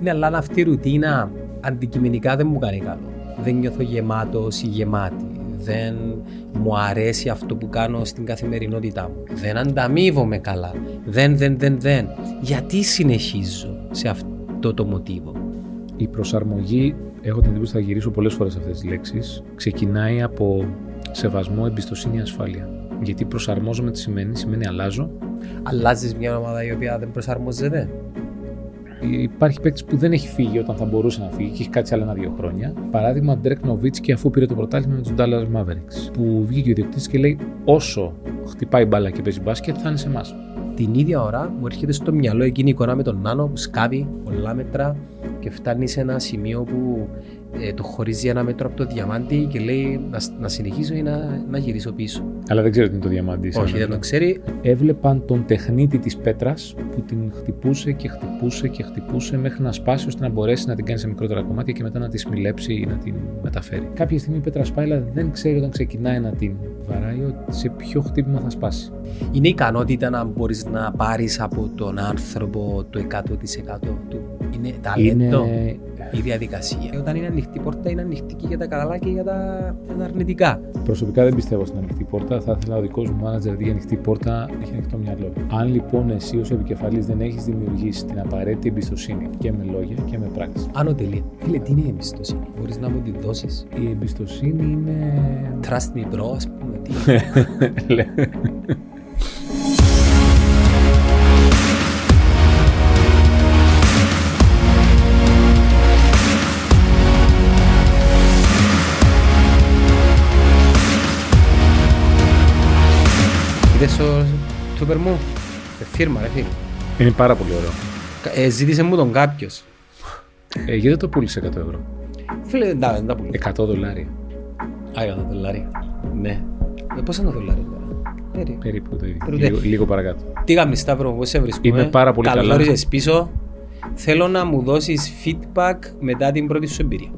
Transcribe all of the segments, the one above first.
Ναι, αλλά αν αυτή η ρουτίνα αντικειμενικά δεν μου κάνει καλό. Δεν νιώθω γεμάτο ή γεμάτη. Δεν μου αρέσει αυτό που κάνω στην καθημερινότητά μου. Δεν ανταμείβομαι καλά. Δεν, δεν, δεν, δεν. Γιατί συνεχίζω σε αυτό το μοτίβο; Η προσαρμογή, έχω την εντύπωση θα γυρίσω πολλές φορές αυτές τις λέξεις, ξεκινάει από σεβασμό, εμπιστοσύνη, ασφάλεια. Γιατί προσαρμόζομαι τι σημαίνει, σημαίνει αλλάζω. Αλλάζεις μια ομάδα η οποία δεν προσαρμόζεται; Υπάρχει παίκτης που δεν έχει φύγει όταν θα μπορούσε να φύγει και έχει κάτσει άλλα ένα-δύο χρόνια. Παράδειγμα, Ντιρκ Νοβίτσκι αφού πήρε το πρωτάθλημα με τους Dallas Mavericks. Που βγήκε ο ιδιοκτήτη και λέει: Όσο χτυπάει μπάλα και παίζει μπάσκετ, θα είναι σε εμάς. Την ίδια ώρα μου έρχεται στο μυαλό εκείνη η εικόνα με τον Νάνο που σκάβει πολλά μέτρα και φτάνει σε ένα σημείο που ε, το χωρίζει ένα μέτρο από το διαμάντι και λέει να, να συνεχίσω ή να, να γυρίσω πίσω. Αλλά δεν ξέρει τι είναι το διαμάντι. Όχι, δεν το ξέρει. Έβλεπαν τον τεχνίτη της πέτρας που την χτυπούσε και χτυπούσε και χτυπούσε μέχρι να σπάσει ώστε να μπορέσει να την κάνει σε μικρότερα κομμάτια και μετά να τη смιλέψει ή να την μεταφέρει. Κάποια στιγμή η πέτρα σπάει, αλλά δεν ξέρει όταν ξεκινάει να την βαράει ότι σε ποιο χτύπημα θα σπάσει. Είναι η ικανότητα να μπορείς να πάρεις από τον άνθρωπο το 100% του; Είναι ταλέντο; Είναι η διαδικασία. Όταν είναι ανοιχτή πόρτα, είναι ανοιχτή και για τα καλά και για τα, αρνητικά. Προσωπικά δεν πιστεύω στην ανοιχτή πόρτα. Θα ήθελα ο δικός μου μάνατζερ για ανοιχτή πόρτα έχει ανοιχτό μυαλό. Αν λοιπόν εσύ ως επικεφαλής δεν έχεις δημιουργήσει την απαραίτητη εμπιστοσύνη και με λόγια και με πράξη. Άνω τελεία. Φίλε, τι είναι η εμπιστοσύνη; Μπορείς να μου τη δώσεις; Η εμπιστοσύνη είναι. Trust me, bro, ας πούμε. Τι Είδες το σούπερ μου, ε, φίρμα ρε φίλε. Είναι πάρα πολύ ωραίο. Ε, ζήτησε μου τον κάποιος. Ε, γιατί το πούλησε 100 ευρώ; Φίλε, δεν τα, δεν τα πούλησε. 100 δολάρια. Α, 100 δολάρια. Ναι. Ε, πόσα είναι το δολάρια τώρα; Περίπου, Περίπου το ίδιο. Λίγο, λίγο παρακάτω. Τι κάνεις Σταύρο, πώς σε βρίσκουμε. Είμαι πάρα πολύ Καλώς καλά. όρισες πίσω. Θέλω να μου δώσεις feedback μετά την πρώτη σου εμπειρία.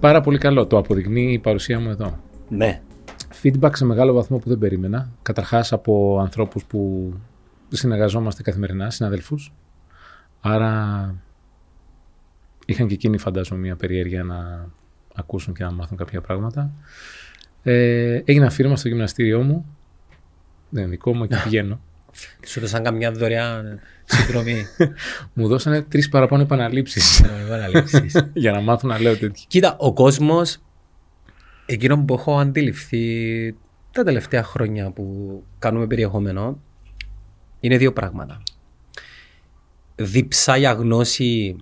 Πάρα πολύ καλό. Το αποδεικνύει η παρουσία μου εδώ. Ναι. Feedback σε μεγάλο βαθμό που δεν περίμενα. Καταρχάς από ανθρώπους που συνεργαζόμαστε καθημερινά, συναδέλφους. Άρα είχαν και εκείνοι φαντάζομαι μια περιέργεια να ακούσουν και να μάθουν κάποια πράγματα. Ε, έγινα φίρμα στο γυμναστήριό μου. Δεν είναι δικό μου, εκεί πηγαίνω. Σου δώσαν καμιά δωρεάν συνδρομή. μου δώσανε τρεις παραπάνω επαναλήψεις. Επαναλήψεις. για να μάθουν να λέω τέτοια. Κοίτα, ο κόσμος, εκείνο που έχω αντιληφθεί τα τελευταία χρόνια που κάνουμε περιεχόμενο, είναι δύο πράγματα. Διψά γνώση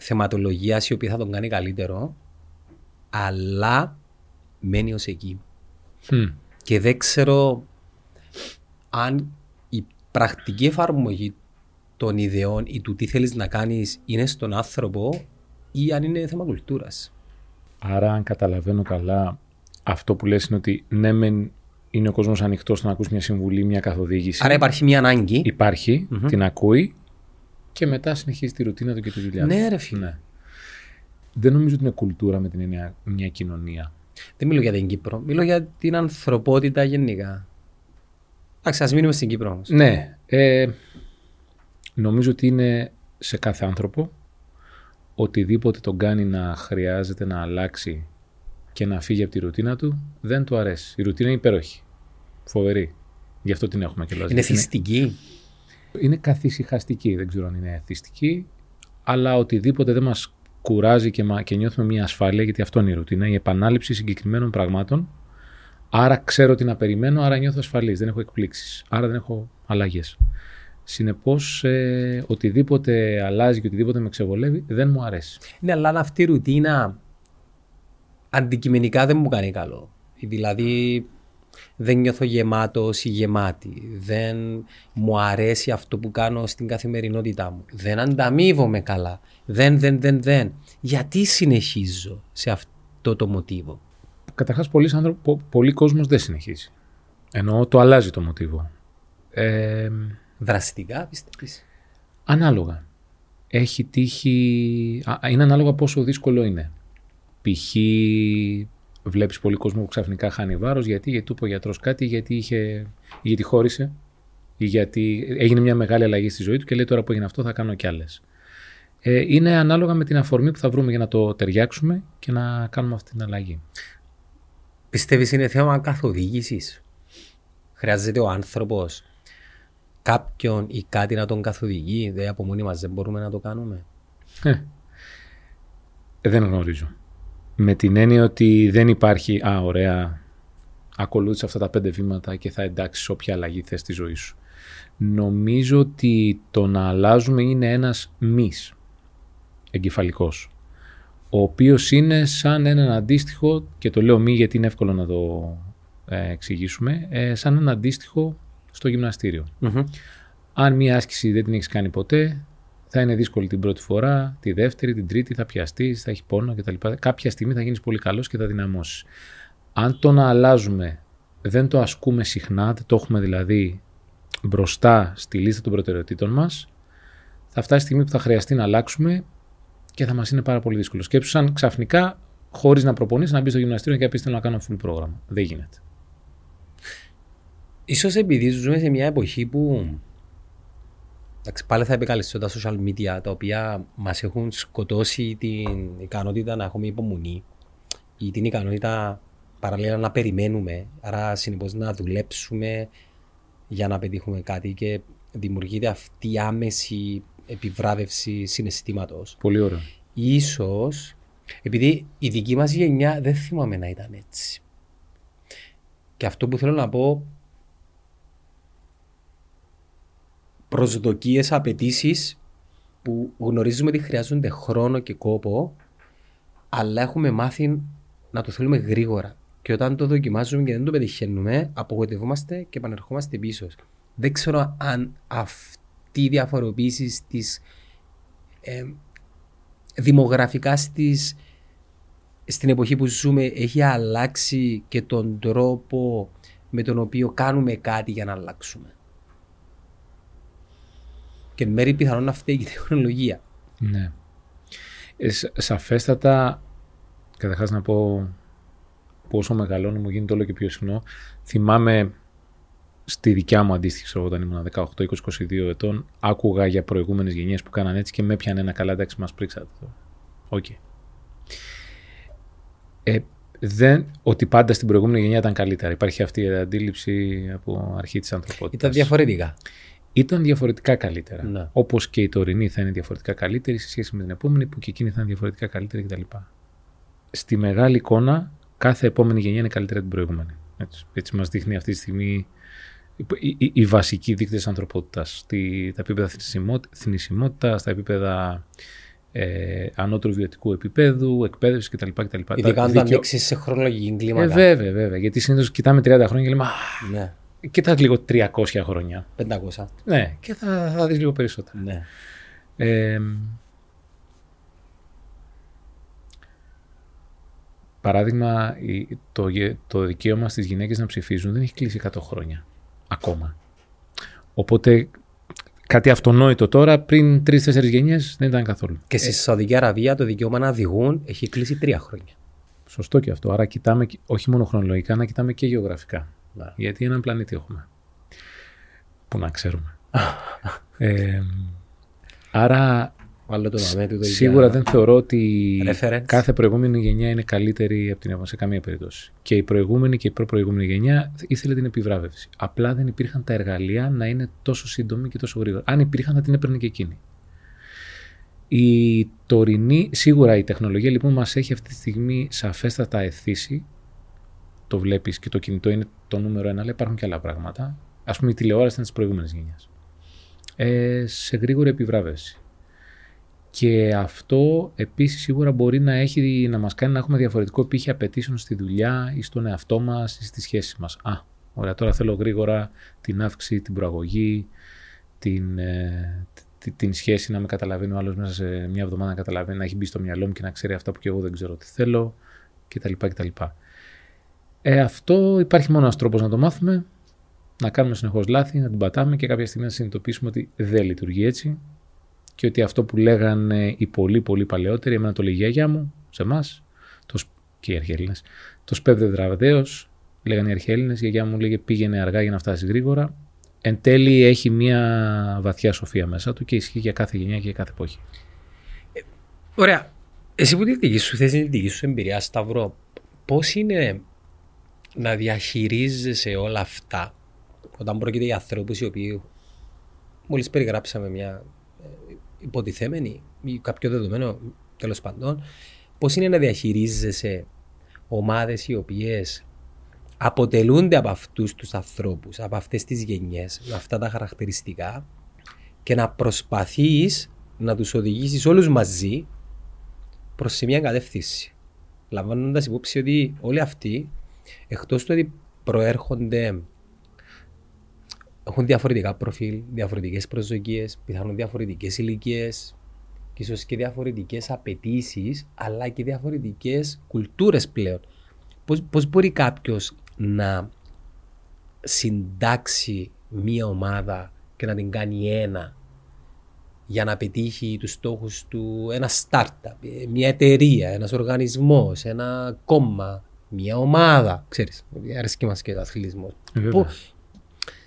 θεματολογίας η οποία θα τον κάνει καλύτερο, αλλά μένει ως εκεί. Hm. Και δεν ξέρω αν η πρακτική εφαρμογή των ιδεών ή του τι θέλεις να κάνεις είναι στον άνθρωπο ή αν είναι θέμα κουλτούρας. Άρα, αν καταλαβαίνω καλά, αυτό που λες είναι ότι ναι, μεν είναι ο κόσμος ανοιχτός να ακούσει μια συμβουλή, μια καθοδήγηση. Άρα υπάρχει μια ανάγκη. Υπάρχει, την ακούει και μετά συνεχίζει τη ρουτίνα του και τη δουλειά του. Ναι, ρε φίλε. Ναι. Δεν νομίζω ότι είναι κουλτούρα με την έννοια μια κοινωνία. Δεν μιλώ για την Κύπρο. Μιλώ για την ανθρωπότητα γενικά. Εντάξει, ας μείνουμε στην Κύπρο όμως. Ναι. Ε, νομίζω ότι είναι σε κάθε άνθρωπο οτιδήποτε τον κάνει να χρειάζεται να αλλάξει και να φύγει από τη ρουτίνα του, δεν του αρέσει. Η ρουτίνα είναι υπέροχη. Φοβερή. Γι' αυτό την έχουμε κιόλας. Είναι Γιατί θυστική. είναι καθησυχαστική. Δεν ξέρω αν είναι θυστική, αλλά οτιδήποτε δεν μας κουράζει και, μα- και νιώθουμε μια ασφάλεια, γιατί αυτό είναι η ρουτίνα, η επανάληψη συγκεκριμένων πραγμάτων. Άρα ξέρω τι να περιμένω, άρα νιώθω ασφαλής, δεν έχω εκπλήξεις, άρα δεν έχω αλλαγές. Συνεπώς, ε, οτιδήποτε αλλάζει και οτιδήποτε με ξεβολεύει, δεν μου αρέσει. Ναι, αλλά αν αυτή η ρουτίνα αντικειμενικά δεν μου κάνει καλό. Δηλαδή δεν νιώθω γεμάτος ή γεμάτη. Δεν μου αρέσει αυτό που κάνω στην καθημερινότητά μου. Δεν ανταμείβομαι καλά. Δεν, δεν, δεν, δεν. Γιατί συνεχίζω σε αυτό το μοτίβο; Καταρχάς, πολλοί, άνθρωποι, πο- πολλοί κόσμος δεν συνεχίζει. Ενώ το αλλάζει το μοτίβο. Ε, Δραστικά πιστεύεις; Ανάλογα. Έχει τύχει... α, Είναι ανάλογα πόσο δύσκολο είναι. Π.χ. βλέπεις πολύ κόσμο που ξαφνικά χάνει βάρος. Γιατί, γιατί του είπε ο γιατρός κάτι, γιατί, είχε, γιατί χώρισε. Ή γιατί έγινε μια μεγάλη αλλαγή στη ζωή του και λέει τώρα που έγινε αυτό θα κάνω κι άλλες. Ε, είναι ανάλογα με την αφορμή που θα βρούμε για να το ταιριάξουμε και να κάνουμε αυτή την αλλαγή. Πιστεύεις είναι θέμα καθοδήγησης; Χρειάζεται ο άνθρωπος κάποιον ή κάτι να τον καθοδηγεί; Δεν από μόνοι μας δεν μπορούμε να το κάνουμε; Ε, δεν γνωρίζω. Με την έννοια ότι δεν υπάρχει, α, ωραία, ακολούθησε αυτά τα πέντε βήματα και θα εντάξει όποια αλλαγή θες στη ζωή σου. Νομίζω ότι το να αλλάζουμε είναι ένας μυς εγκεφαλικός, ο οποίος είναι σαν έναν αντίστοιχο, και το λέω μη γιατί είναι εύκολο να το ε, εξηγήσουμε, ε, σαν ένα αντίστοιχο στο γυμναστηριο Αν μία άσκηση δεν την έχεις κάνει ποτέ, θα είναι δύσκολη την πρώτη φορά, τη δεύτερη, την τρίτη, θα πιαστεί, θα έχει πόνο κτλ. Κάποια στιγμή θα γίνεις πολύ καλός και θα δυναμώσεις. Αν το να αλλάζουμε δεν το ασκούμε συχνά, δεν το έχουμε δηλαδή μπροστά στη λίστα των προτεραιοτήτων μας, θα φτάσει η στιγμή που θα χρειαστεί να αλλάξουμε και θα μας είναι πάρα πολύ δύσκολο. Σκέψου σαν ξαφνικά, χωρίς να προπονείς, να μπεις στο γυμναστήριο και να πεις θέλω να κάνω full πρόγραμμα. Δεν γίνεται. Ίσως επειδή ζούμε σε μια εποχή που εντάξει, πάλι θα επικαλεστώ τα social media τα οποία μας έχουν σκοτώσει την ικανότητα να έχουμε υπομονή ή την ικανότητα παραλλήλα να περιμένουμε άρα συνεπώς να δουλέψουμε για να πετύχουμε κάτι και δημιουργείται αυτή η άμεση επιβράβευση συναισθήματος. Πολύ ωραία. Ίσως επειδή η δική μας γενιά δεν θυμάμαι να ήταν έτσι. Και αυτό που θέλω να πω προσδοκίες, απαιτήσεις που γνωρίζουμε ότι χρειάζονται χρόνο και κόπο, αλλά έχουμε μάθει να το θέλουμε γρήγορα. Και όταν το δοκιμάζουμε και δεν το πετυχαίνουμε, απογοητευόμαστε και επανερχόμαστε πίσω. Δεν ξέρω αν αυτή η διαφοροποίηση στις, ε, δημογραφικά στις, στην εποχή που ζούμε έχει αλλάξει και τον τρόπο με τον οποίο κάνουμε κάτι για να αλλάξουμε και μέρη πιθανόν να φταίει η τεχνολογία. Ναι. Ε, σαφέστατα, καταρχάς να πω όσο μεγαλώνω μου γίνεται όλο και πιο συχνό. Θυμάμαι στη δικιά μου αντίστοιχη όταν ήμουν 18, 20, 22 ετών, άκουγα για προηγούμενες γενιές που κάνανε έτσι και με έπιανε ένα καλά εντάξει, μας πρίξατε. OK. Okay. Ε, δεν, ότι πάντα στην προηγούμενη γενιά ήταν καλύτερα. Υπάρχει αυτή η αντίληψη από αρχή της ανθρωπότητας. Ήταν διαφορετικά ήταν διαφορετικά καλύτερα. Ναι. Όπως και η τωρινή θα είναι διαφορετικά καλύτερη σε σχέση με την επόμενη, που και εκείνη θα είναι διαφορετικά καλύτερη κτλ. Στη μεγάλη εικόνα, κάθε επόμενη γενιά είναι καλύτερη από την προηγούμενη. Έτσι, έτσι μας δείχνει αυτή τη στιγμή οι, οι, οι βασικοί δείκτες ανθρωπότητας. Τα επίπεδα θνησιμότητα, τα επίπεδα ε, ανώτερου βιωτικού επίπεδου, εκπαίδευσης κτλ. κτλ. Ειδικά αν τα ανοίξεις σε χρονολογική κλίμακα. Ε, βέβαια, βέβαια. Γιατί συνήθως κοιτάμε 30 χρόνια και λέμε. Ναι κοίτα λίγο 300 χρόνια. 500. Ναι, και θα, θα δεις λίγο περισσότερα. Ναι. Ε, παράδειγμα, το, το δικαίωμα στις γυναίκες να ψηφίζουν δεν έχει κλείσει 100 χρόνια. Ακόμα. Οπότε κάτι αυτονόητο τώρα, πριν 3-4 γενιές δεν ήταν καθόλου. Και στη Σαουδική Αραβία το δικαίωμα να οδηγούν έχει κλείσει 3 χρόνια. Σωστό και αυτό. Άρα κοιτάμε όχι μόνο χρονολογικά, να κοιτάμε και γεωγραφικά. Ναι. Γιατί έναν πλανήτη έχουμε. Που να ξέρουμε. ε, άρα το σίγουρα δεν θεωρώ ότι κάθε προηγούμενη γενιά είναι καλύτερη από την επόμενη σε καμία περίπτωση. Και η προηγούμενη και η προ-προηγούμενη γενιά ήθελε την επιβράβευση. Απλά δεν υπήρχαν τα εργαλεία να είναι τόσο σύντομη και τόσο γρήγορα. Αν υπήρχαν θα την έπαιρνε και εκείνη. Η τωρινή, σίγουρα η τεχνολογία λοιπόν μας έχει αυτή τη στιγμή σαφέστατα εθίσει το βλέπεις και το κινητό είναι το νούμερο ένα, αλλά υπάρχουν και άλλα πράγματα. Α πούμε, η τηλεόραση ήταν της προηγούμενης γενιάς. Ε, σε γρήγορη επιβράβευση. Και αυτό επίσης σίγουρα μπορεί να, έχει, να μας κάνει να έχουμε διαφορετικό πύχη απαιτήσεων στη δουλειά ή στον εαυτό μας ή στη σχέση μας. Α, ωραία, τώρα θέλω γρήγορα την αύξηση, την προαγωγή, την, ε, την σχέση να με καταλαβαίνει ο άλλος μέσα σε μια εβδομάδα να καταλαβαίνει, να έχει μπει στο μυαλό μου και να ξέρει αυτά που και εγώ δεν ξέρω τι θέλω κτλ. κτλ. Ε, αυτό υπάρχει μόνο ένας τρόπος να το μάθουμε, να κάνουμε συνεχώς λάθη, να την πατάμε και κάποια στιγμή να συνειδητοποιήσουμε ότι δεν λειτουργεί έτσι και ότι αυτό που λέγανε οι πολύ πολύ παλαιότεροι, εμένα το λέει η γιαγιά μου, σε εμάς, και οι αρχαίοι το σπέβδε δραβδαίος, λέγανε οι αρχαίοι η γιαγιά μου λέγε πήγαινε αργά για να φτάσει γρήγορα. Εν τέλει έχει μια βαθιά σοφία μέσα του και ισχύει για κάθε γενιά και για κάθε εποχή. Ωραία. Εσύ που τη δική σου θέση, τη δική σου εμπειρία, Σταυρό, πώς είναι να διαχειρίζεσαι όλα αυτά όταν πρόκειται για ανθρώπους οι οποίοι μόλις περιγράψαμε μια ε, υποτιθέμενη ή κάποιο δεδομένο τέλος πάντων, πώς είναι να διαχειρίζεσαι ομάδες οι οποίες αποτελούνται από αυτούς τους ανθρώπους, από αυτές τις γενιές, με αυτά τα χαρακτηριστικά και να προσπαθείς να τους οδηγήσεις όλους μαζί προς μια κατεύθυνση. Λαμβάνοντας υπόψη ότι όλοι αυτοί, εκτός του ότι προέρχονται, έχουν διαφορετικά προφίλ, διαφορετικές προσδοκίες, πιθανόν διαφορετικές ηλικίες, και ίσως και διαφορετικές απαιτήσεις, αλλά και διαφορετικές κουλτούρες πλέον. Πώς μπορεί κάποιος να συντάξει μία ομάδα και να την κάνει ένα για να πετύχει τους στόχους του ένα startup, μια εταιρεία, ένας οργανισμός, ένα κόμμα, μια ομάδα. Ξέρεις, αρέσκει μας και ο αθλητισμός.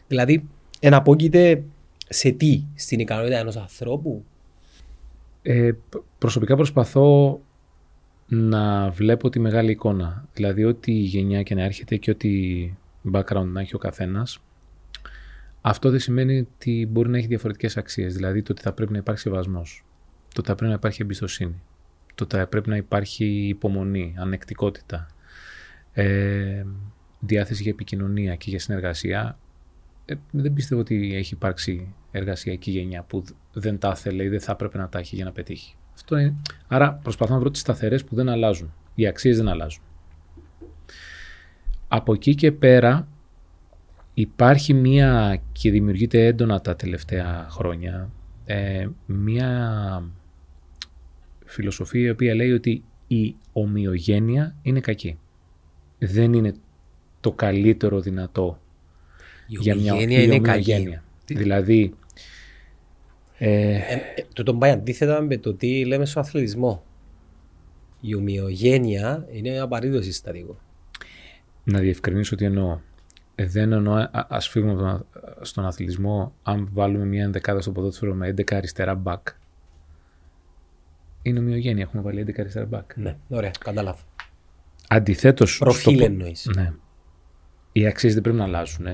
δηλαδή, εναπόκειται σε τι, στην ικανότητα ενός ανθρώπου; Ε, προσωπικά προσπαθώ να βλέπω τη μεγάλη εικόνα. Δηλαδή, ό,τι γενιά και να έρχεται και ό,τι background να έχει ο καθένας, αυτό δεν σημαίνει ότι μπορεί να έχει διαφορετικές αξίες. Δηλαδή το ότι θα πρέπει να υπάρχει σεβασμός, το ότι θα πρέπει να υπάρχει εμπιστοσύνη, το ότι θα πρέπει να υπάρχει υπομονή, ανεκτικότητα, ε, διάθεση για επικοινωνία και για συνεργασία. Ε, δεν πιστεύω ότι έχει υπάρξει εργασιακή γενιά που δεν τα ήθελε ή δεν θα έπρεπε να τα έχει για να πετύχει. Αυτό είναι. Άρα προσπαθώ να βρω τις σταθερές που δεν αλλάζουν. Οι αξίες δεν αλλάζουν. Από εκεί και πέρα Υπάρχει μία και δημιουργείται έντονα τα τελευταία χρόνια ε, μία φιλοσοφία η οποία λέει ότι η ομοιογένεια είναι κακή. Δεν είναι το καλύτερο δυνατό η για μια ομοιογένεια είναι κακή. Δηλαδή... Ε, ε, ε, το τον πάει αντίθετα με το τι λέμε στο αθλητισμό. Η ομοιογένεια είναι απαραίτητο συστατικό. Να διευκρινίσω τι εννοώ. Ε, δεν εννοώ, α φύγουμε στον αθλητισμό, αν βάλουμε μια ενδεκάδα στο ποδόσφαιρο με 11 αριστερά back. Είναι ομοιογένεια, έχουμε βάλει 11 αριστερά back. Ναι, ωραία, κατάλαβα. Αντιθέτως. Προφίλ στο... εννοείς. Ναι. Οι αξίες δεν πρέπει να αλλάζουν,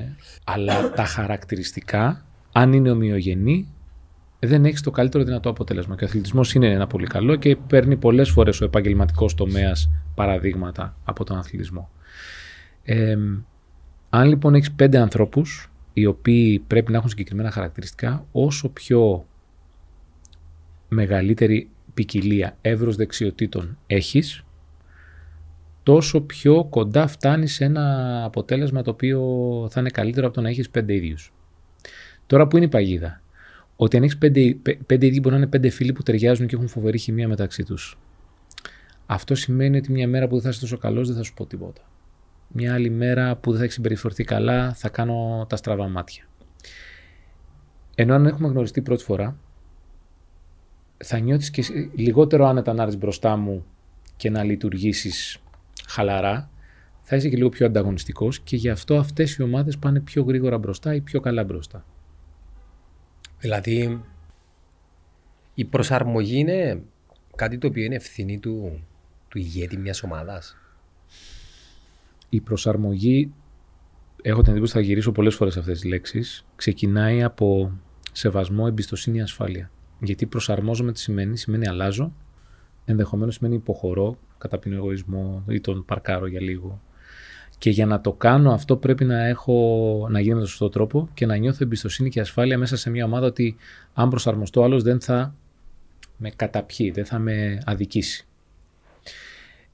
αλλά τα χαρακτηριστικά, αν είναι ομοιογενή, δεν έχεις το καλύτερο δυνατό αποτέλεσμα. Και ο αθλητισμός είναι ένα πολύ καλό και παίρνει πολλές φορές ο επαγγελματικός τομέας παραδείγματα από τον αθλητισμό. Ε, αν λοιπόν έχεις πέντε ανθρώπους, οι οποίοι πρέπει να έχουν συγκεκριμένα χαρακτηριστικά, όσο πιο μεγαλύτερη ποικιλία εύρος δεξιοτήτων έχεις, τόσο πιο κοντά φτάνεις σε ένα αποτέλεσμα το οποίο θα είναι καλύτερο από το να έχεις πέντε ίδιους. Τώρα που είναι η παγίδα. Ότι αν έχεις πέντε, πέντε ίδιοι μπορεί να είναι πέντε φίλοι που ταιριάζουν και έχουν φοβερή χημεία μεταξύ τους. Αυτό σημαίνει ότι μια μέρα που δεν θα είσαι τόσο καλός δεν θα σου πω τίποτα μια άλλη μέρα που δεν θα έχεις συμπεριφερθεί καλά, θα κάνω τα στραβά μάτια. Ενώ αν έχουμε γνωριστεί πρώτη φορά, θα νιώθεις και λιγότερο άνετα να έρθεις μπροστά μου και να λειτουργήσεις χαλαρά, θα είσαι και λίγο πιο ανταγωνιστικός και γι' αυτό αυτές οι ομάδες πάνε πιο γρήγορα μπροστά ή πιο καλά μπροστά. Δηλαδή, η προσαρμογή είναι κάτι το οποίο είναι ευθυνή του, του ηγέτη μιας ομάδας η προσαρμογή, έχω την εντύπωση θα γυρίσω πολλές φορές αυτές τις λέξεις, ξεκινάει από σεβασμό, εμπιστοσύνη, ασφάλεια. Γιατί προσαρμόζομαι τι σημαίνει, σημαίνει αλλάζω, ενδεχομένως σημαίνει υποχωρώ, κατά την εγωισμό ή τον παρκάρω για λίγο. Και για να το κάνω αυτό πρέπει να, έχω, να γίνει με τον σωστό τρόπο και να νιώθω εμπιστοσύνη και ασφάλεια μέσα σε μια ομάδα ότι αν προσαρμοστώ άλλος δεν θα με καταπιεί, δεν θα με αδικήσει.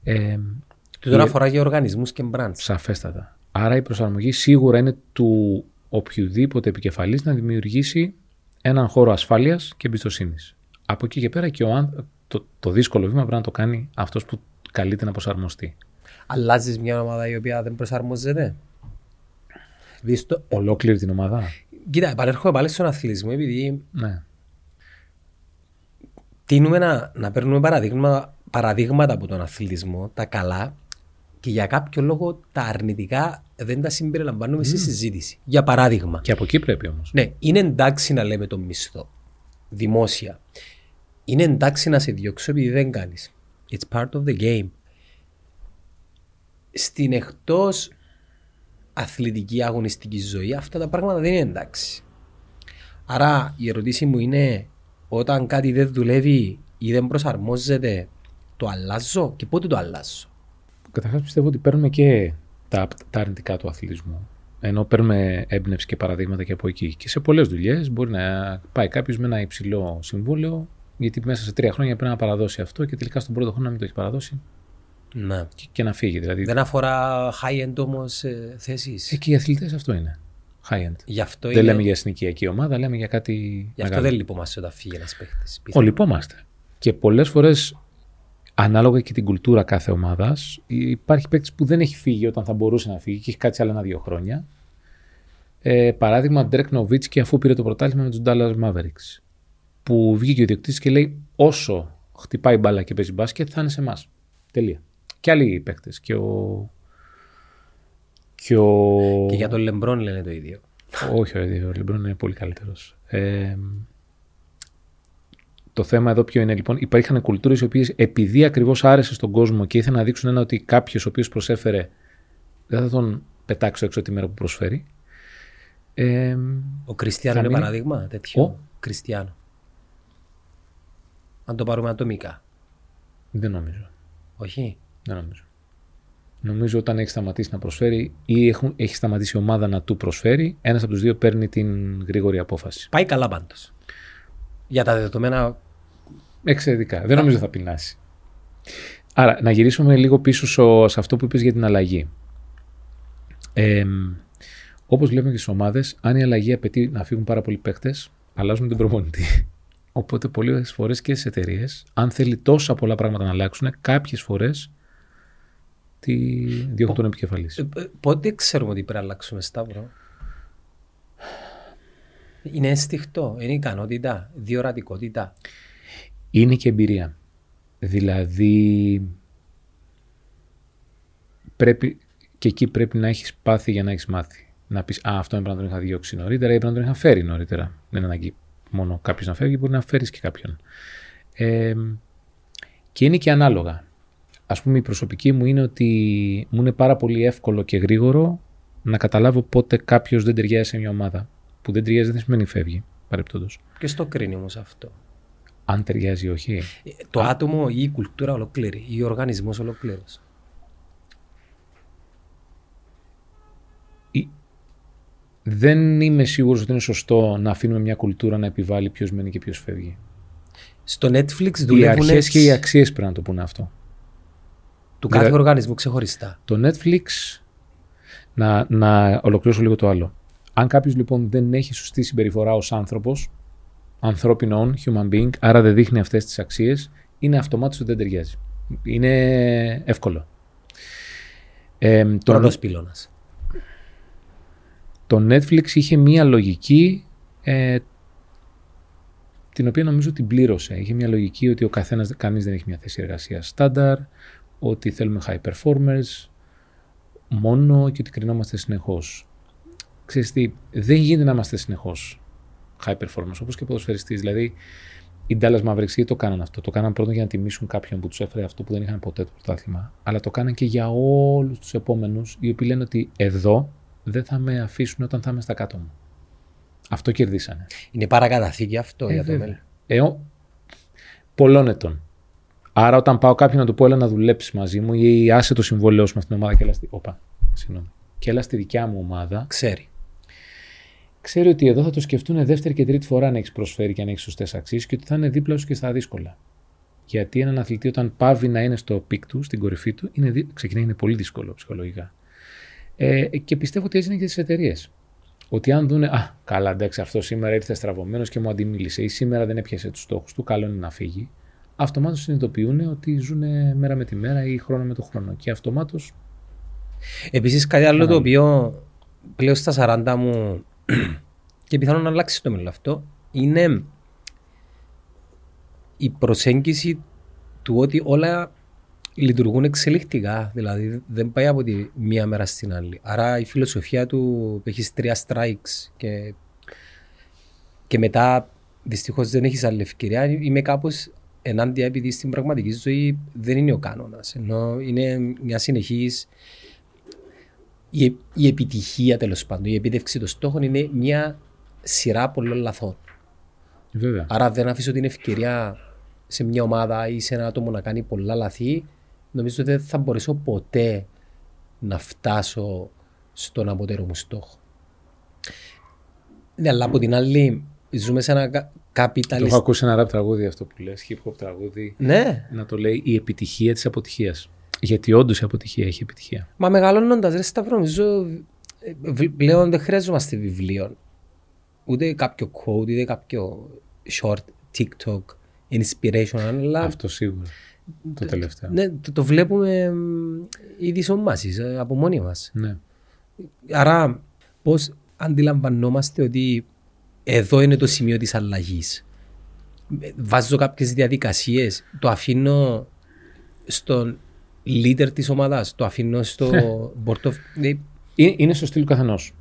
Ε, και τώρα αφορά για οργανισμούς και brands. Σαφέστατα. Άρα η προσαρμογή σίγουρα είναι του οποιοδήποτε επικεφαλής να δημιουργήσει έναν χώρο ασφάλειας και εμπιστοσύνης. Από εκεί και πέρα και ο, το, το δύσκολο βήμα πρέπει να το κάνει αυτός που καλείται να προσαρμοστεί. Αλλάζεις μια ομάδα η οποία δεν προσαρμόζεται; Δίστο... Ολόκληρη την ομάδα. Κοίτα, επανέρχομαι πάλι στον αθλητισμό επειδή. Ναι. Τίνουμε να, να παίρνουμε παραδείγμα, παραδείγματα από τον αθλητισμό, τα καλά, και για κάποιο λόγο τα αρνητικά δεν τα συμπεριλαμβάνουμε mm. στη συζήτηση. Για παράδειγμα. Και από εκεί πρέπει όμως. Ναι, είναι εντάξει να λέμε τον μισθό δημόσια. Είναι εντάξει να σε διώξω επειδή δεν κάνεις. It's part of the game. Στην εκτός αθλητική αγωνιστική ζωή αυτά τα πράγματα δεν είναι εντάξει. Άρα η ερώτηση μου είναι όταν κάτι δεν δουλεύει ή δεν προσαρμόζεται το αλλάζω και πότε το αλλάζω; Καταρχάς πιστεύω ότι παίρνουμε και τα, τα αρνητικά του αθλητισμού. Ενώ παίρνουμε έμπνευση και παραδείγματα και από εκεί. Και σε πολλές δουλειές μπορεί να πάει κάποιος με ένα υψηλό συμβόλαιο, γιατί μέσα σε τρία χρόνια πρέπει να παραδώσει αυτό και τελικά στον πρώτο χρόνο να μην το έχει παραδώσει Ναι. και, και να φύγει. Δηλαδή, Δεν αφορά high-end όμως θέσεις. ε, και οι αθλητές αυτό είναι. High-end. Γι' αυτό, Δεν είναι... λέμε για συνοικιακή ομάδα, λέμε για κάτι. Γι αυτό μεγάλο. δεν λυπόμαστε όταν φύγει ένας παίχτη. Ο, λυπόμαστε. Και πολλές φορές, ανάλογα και την κουλτούρα κάθε ομάδας, υπάρχει παίκτης που δεν έχει φύγει όταν θα μπορούσε να φύγει και έχει κάτσει άλλα ένα-δύο χρόνια. Ε, παράδειγμα, Ντρέκ Νοβίτσκι αφού πήρε το πρωτάθλημα με τους Dallas Mavericks. Που βγήκε ο ιδιοκτήτη και λέει: Όσο χτυπάει μπάλα και παίζει μπάσκετ, θα είναι σε εμάς. Τελεία. Και άλλοι παίκτες. Και ο. Και ο. Και για τον Λεμπρόν λένε το ίδιο. Όχι, ο Λεμπρόν είναι πολύ καλύτερος. Ε, το θέμα εδώ ποιο είναι λοιπόν. Υπήρχαν κουλτούρες οι οποίες επειδή ακριβώς άρεσε στον κόσμο και ήθελαν να δείξουν ένα ότι κάποιος ο οποίος προσέφερε δεν θα τον πετάξω έξω τη μέρα που προσφέρει. Ε, Ο Κριστιανό Θα είναι μείνει- παράδειγμα τέτοιο; Ο; Κριστιανό. Αν το πάρουμε ατομικά. δεν νομίζω. Όχι; Δεν νομίζω. Νομίζω όταν έχει σταματήσει να προσφέρει ή έχουν, έχει σταματήσει η ομάδα να του προσφέρει, ένας από τους δύο παίρνει την γρήγορη απόφαση. Πάει καλά πάντως. Για τα δεδομένα. Εξαιρετικά. Δεν νομίζω θα πεινάσει. Άρα, να γυρίσουμε λίγο πίσω σο- σε αυτό που είπες για την αλλαγή. Ε, όπως βλέπουμε και στις ομάδες, αν η αλλαγή απαιτεί να φύγουν πάρα πολλοί παίκτες, αλλάζουμε τον προπονητή. Οπότε πολλές φορές και στι εταιρείες, αν θέλει τόσα πολλά πράγματα να αλλάξουν, κάποιες φορές τη διώχνουν τον επικεφαλής. Ε, ε, Πότε ξέρουμε ότι πρέπει να αλλάξουμε Σταύρο; Είναι αισθηκτό, είναι ικανότητα, διορατικότητα. Είναι και εμπειρία. Δηλαδή, πρέπει, και εκεί πρέπει να έχεις πάθει για να έχεις μάθει. Να πεις, α, αυτό έπρεπε να τον είχα διώξει νωρίτερα ή πρέπει να τον είχα φέρει νωρίτερα. Δεν είναι ανάγκη μόνο κάποιος να φεύγει, μπορεί να φέρεις και κάποιον. Ε, και είναι και ανάλογα. Ας πούμε η προσωπική μου είναι ότι μου είναι πάρα πολύ εύκολο και γρήγορο να καταλάβω πότε κάποιος δεν ταιριάζει σε μια ομάδα. Που δεν ταιριάζει δεν σημαίνει φεύγει, παρεπτόντως. Και στο κρίνει όμως αυτό. Αν ταιριάζει ή όχι. Ε, Το άτομο ή η κουλτούρα ολοκλήρη ή ο οργανισμός ολοκλήρω. Δεν είμαι σίγουρος ότι είναι σωστό να αφήνουμε μια κουλτούρα να επιβάλλει ποιος μένει και ποιος φεύγει. Στο Netflix Οι δουλεύουν αρχές έτσι και οι αξίες πρέπει να το πούνε αυτό. του κάθε δηλα- οργανισμού ξεχωριστά. Το Netflix, να, να ολοκληρώσω λίγο το άλλο. Αν κάποιος λοιπόν δεν έχει σωστή συμπεριφορά ως άνθρωπος, ανθρώπινο human being, άρα δεν δείχνει αυτές τις αξίες, είναι αυτομάτως ότι δεν ταιριάζει. Είναι εύκολο. Ε, το, Πρώτος πυλώνας. Το Netflix είχε μία λογική ε, την οποία νομίζω την πλήρωσε. Είχε μία λογική ότι ο καθένας, κανείς δεν έχει μια θέση εργασίας στάνταρ, ότι θέλουμε high performers μόνο και ότι κρινόμαστε συνεχώς. Ξέρεις τι, δεν γίνεται να είμαστε συνεχώς high performers, όπως και ποδοσφαιριστής. Δηλαδή, οι Dallas Mavericks γιατί το κάναν αυτό. Το κάναν πρώτον για να τιμήσουν κάποιον που τους έφερε αυτό που δεν είχαν ποτέ το πρωτάθλημα. Αλλά το κάναν και για όλους τους επόμενους, οι οποίοι λένε ότι εδώ δεν θα με αφήσουν όταν θα είμαι στα κάτω μου. Αυτό κερδίσανε. Είναι παρακαταθήκη αυτό Ε, για το βέβαια. μέλλον. Ε, ο- πολλών ετών. Άρα, όταν πάω κάποιον να του πω έλα να δουλέψεις μαζί μου ή άσε το συμβόλαιό σου με αυτήν την ομάδα και έλα, στη... Οπα, συγγνώμη. και έλα στη δικιά μου ομάδα, Ξέρει. ξέρει ότι εδώ θα το σκεφτούν δεύτερη και τρίτη φορά αν έχεις προσφέρει και αν έχεις σωστές αξίες και ότι θα είναι δίπλα σου και στα δύσκολα. Γιατί έναν αθλητή, όταν παύει να είναι στο peak του, στην κορυφή του, είναι, δύ- ξεκινάει είναι πολύ δύσκολο ψυχολογικά. Ε, και πιστεύω ότι έτσι είναι και στις εταιρείες. Ότι αν δούνε, Α, καλά, εντάξει, αυτός σήμερα ήρθε στραβωμένος και μου αντιμίλησε, ή σήμερα δεν έπιασε τους στόχους του, καλό είναι να φύγει. Αυτομάτως συνειδητοποιούν ότι ζουν μέρα με τη μέρα ή χρόνο με το χρόνο. Και αυτομάτω Επίσης, κάτι άλλο το Κανάλι. οποίο πλέον στα 40 μου και πιθανόν να αλλάξει το μέλλον αυτό είναι η προσέγγιση του ότι όλα λειτουργούν εξελιχτικά. Δηλαδή δεν πάει από τη μία μέρα στην άλλη. Άρα η φιλοσοφία του που έχεις τρία strikes και, και μετά δυστυχώς δεν έχεις άλλη ευκαιρία. Είμαι κάπως ενάντια επειδή στην πραγματική ζωή δεν είναι ο κανόνας. Ενώ είναι μια συνεχής. Η, η επιτυχία τέλος πάντων, η επίτευξη των στόχων είναι μια σειρά πολλών λαθών. Βέβαια. Άρα δεν αφήσω την ευκαιρία σε μια ομάδα ή σε ένα άτομο να κάνει πολλά λαθή, νομίζω ότι δεν θα μπορέσω ποτέ να φτάσω στον απότερο μου στόχο. Ναι, αλλά από την άλλη, ζούμε σε ένα Το καπιταλιστικό. έχω ακούσει ένα ραπ τραγούδι αυτό που λες, hip hop τραγούδι, Ναι, να το λέει η επιτυχία της αποτυχίας. Γιατί όντως η αποτυχία έχει επιτυχία. μα μεγαλώνοντας, ρε Σταύρο, νομίζω ε, β- πλέον δεν χρειαζόμαστε βιβλίο. Ούτε κάποιο quote, ούτε κάποιο short TikTok inspiration, αλλά Αυτό σίγουρα. Το τελευταίο. ναι, το, το βλέπουμε μ, ήδη σωμάσεις, ε, από μόνοι μας. Ναι. Άρα, πώς αντιλαμβανόμαστε ότι εδώ είναι το σημείο της αλλαγής; Ε, Βάζω κάποιες διαδικασίες, το αφήνω στον leader της ομάδας, το αφήνω στο board of... ε, Είναι, είναι στο στυλ του καθενός.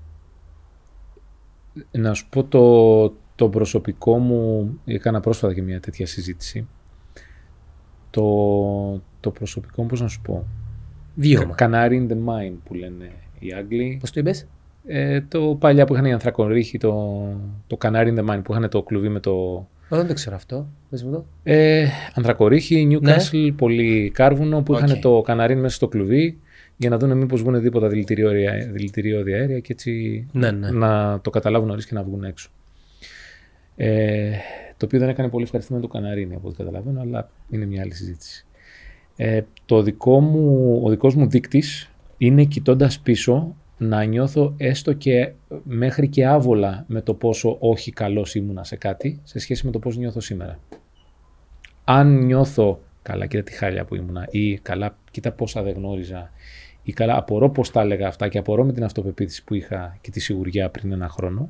Να σου πω το, το προσωπικό μου, έκανα πρόσφατα και μια τέτοια συζήτηση. Το, το προσωπικό μου, πώς να σου πω, Βίωμα. Canary in the mine που λένε οι Άγγλοι. Πώς το είπες; Ε, το παλιά που είχαν οι ανθρακωρύχοι, το, το Canary in the mine που είχαν το κλουβί με το... Ω, δεν το ξέρω αυτό. Πες μου το. Ε, ανθρακωρύχοι, Newcastle, πολύ κάρβουνο που Οκ. είχαν το καναρίνι μέσα στο κλουβί για να δουν μήπως βγουν τίποτα δηλητηριώδη δηλητηριώδη αέρια και έτσι Ναι, ναι. να το καταλάβουν νωρίς και να βγουν έξω. Ε, το οποίο δεν έκανε πολύ ευχαριστημένο το καναρίνι από ό,τι καταλαβαίνω, αλλά είναι μια άλλη συζήτηση. Ε, το δικό μου, ο δικός μου δείκτης είναι κοιτώντας πίσω να νιώθω έστω και μέχρι και άβολα με το πόσο όχι καλός ήμουνα σε κάτι σε σχέση με το πώς νιώθω σήμερα. Αν νιώθω καλά, κοίτα τη χάλια που ήμουνα ή καλά, κοίτα πόσα δεν γνώριζα ή καλά, απορώ πώς τα έλεγα αυτά και απορώ με την αυτοπεποίθηση που είχα και τη σιγουριά πριν ένα χρόνο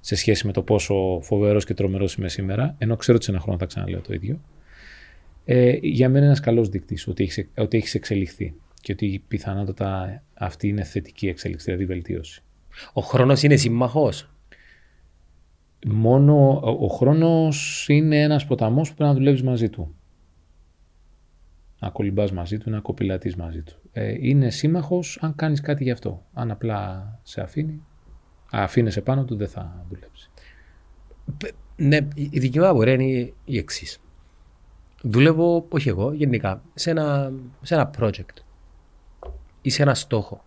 σε σχέση με το πόσο φοβερός και τρομερός είμαι σήμερα, ενώ ξέρω ότι σε ένα χρόνο θα ξαναλέω το ίδιο. Ε, για μένα είναι ένας καλός δείκτης ότι έχεις, ότι έχεις εξελιχθεί και ότι πιθανότατα αυτή είναι θετική εξέλιξη, δηλαδή βελτίωση. Ο χρόνος είναι σύμμαχος; Μόνο ο, ο χρόνος είναι ένας ποταμός που πρέπει να δουλεύεις μαζί του. Να κολυμπάς μαζί του, να κοπηλατείς μαζί του. Ε, είναι σύμμαχος αν κάνεις κάτι γι' αυτό. Αν απλά σε αφήνει, αφήνεσαι πάνω του δεν θα δουλέψει. Ναι, η η δική μου απορία είναι η εξής. Δουλεύω, όχι εγώ, γενικά, σε ένα, σε ένα project ή σε ένα στόχο.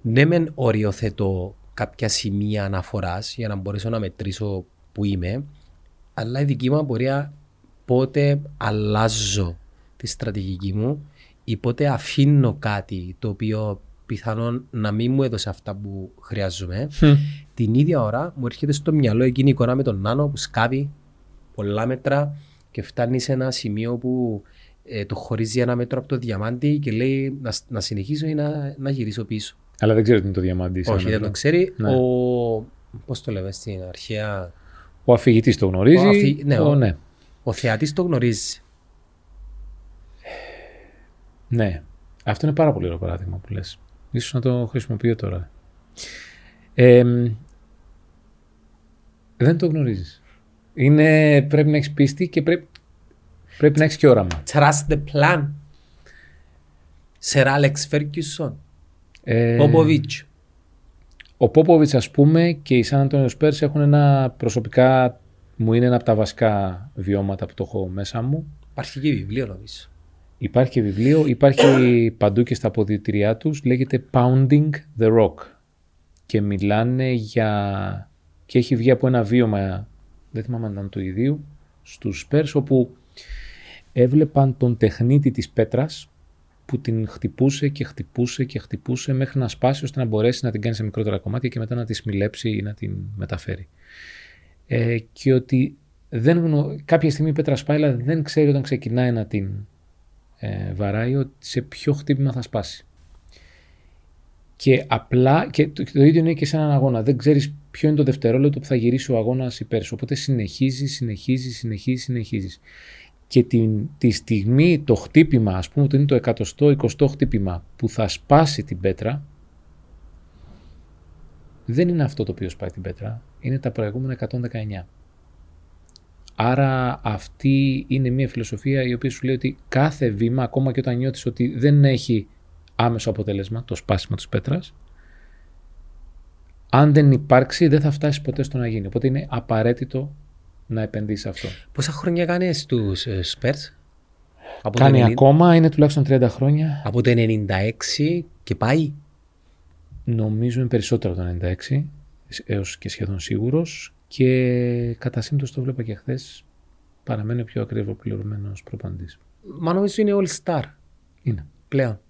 Ναι, μεν οριοθετώ κάποια σημεία αναφοράς για να μπορέσω να μετρήσω που είμαι, αλλά η δική μου απορία πότε αλλάζω τη στρατηγική μου ή πότε αφήνω κάτι το οποίο πιθανόν να μην μου έδωσε αυτά που χρειάζομαι. Την ίδια ώρα μου έρχεται στο μυαλό εκείνη η εικόνα με τον Νάνο που σκάβει πολλά μέτρα και φτάνει σε ένα σημείο που ε, το χωρίζει ένα μέτρο από το διαμάντι και λέει να, να συνεχίσω ή να, να γυρίσω πίσω. Αλλά δεν ξέρω τι είναι το διαμάντι. σαν Όχι, δεν μέτρο. το ξέρει. Ναι. Ο, πώς το λέμε στην αρχαία, Ο αφηγητής το γνωρίζει. Ο αφη- ναι, ο- ο- ναι. ο θεατής το γνωρίζει. Ναι. Αυτό είναι πάρα πολύ ωραίο παράδειγμα που λες. Ίσως να το χρησιμοποιώ τώρα. Ε, μ, δεν το γνωρίζεις. Είναι, πρέπει να έχεις πίστη και πρέπει, να έχεις και όραμα. Trust the plan. Σερ Άλεξ Φέρκιουσον. Ε, Πόποβιτς. Ο Πόποβιτς ας πούμε και οι Σαν Αντώνιο Σπέρς έχουν ένα προσωπικά μου είναι ένα από τα βασικά βιώματα που το έχω μέσα μου. Υπάρχει και βιβλίο νομίζω. Υπάρχει και βιβλίο, υπάρχει παντού και στα αποδητηριά τους, λέγεται Pounding the Rock και μιλάνε για... και έχει βγει από ένα βίωμα, δεν θυμάμαι αν ήταν του ιδίου, στους Spurs όπου έβλεπαν τον τεχνίτη της πέτρας που την χτυπούσε και χτυπούσε και χτυπούσε μέχρι να σπάσει ώστε να μπορέσει να την κάνει σε μικρότερα κομμάτια και μετά να τη σμιλέψει ή να την μεταφέρει. Ε, και ότι δεν γνω... κάποια στιγμή η πέτρα σπάει αλλά δεν ξέρει όταν ξεκινάει να την ε, βαράει ότι σε ποιο χτύπημα θα σπάσει. Και απλά, και το, το ίδιο είναι και σε έναν αγώνα. Δεν ξέρεις ποιο είναι το δευτερόλεπτο που θα γυρίσει ο αγώνας υπέρ σου. Οπότε συνεχίζεις, συνεχίζεις, συνεχίζεις, συνεχίζεις. Και την, τη στιγμή το χτύπημα, ας πούμε, ότι είναι το εκατοστό, εικοστό χτύπημα που θα σπάσει την πέτρα, δεν είναι αυτό το οποίο σπάει την πέτρα. Είναι τα προηγούμενα 119. Άρα αυτή είναι μια φιλοσοφία η οποία σου λέει ότι κάθε βήμα, ακόμα και όταν νιώθεις ότι δεν έχει άμεσο αποτέλεσμα, το σπάσιμο της πέτρας, αν δεν υπάρξει δεν θα φτάσεις ποτέ στο να γίνει. Οπότε είναι απαραίτητο να επενδύσεις αυτό. Πόσα χρόνια κάνει στου Σπέρ, Κάνει ακόμα, είναι τουλάχιστον 30 χρόνια. Από το 96 και πάει; Νομίζω είναι περισσότερο το 96, έως και σχεδόν σίγουρος. Και κατά σύμπτωση το βλέπα και χθες. Παραμένει ο πιο ακριβοπληρωμένο προπαντής. Μα νομίζω είναι all star. Είναι. Πλέον.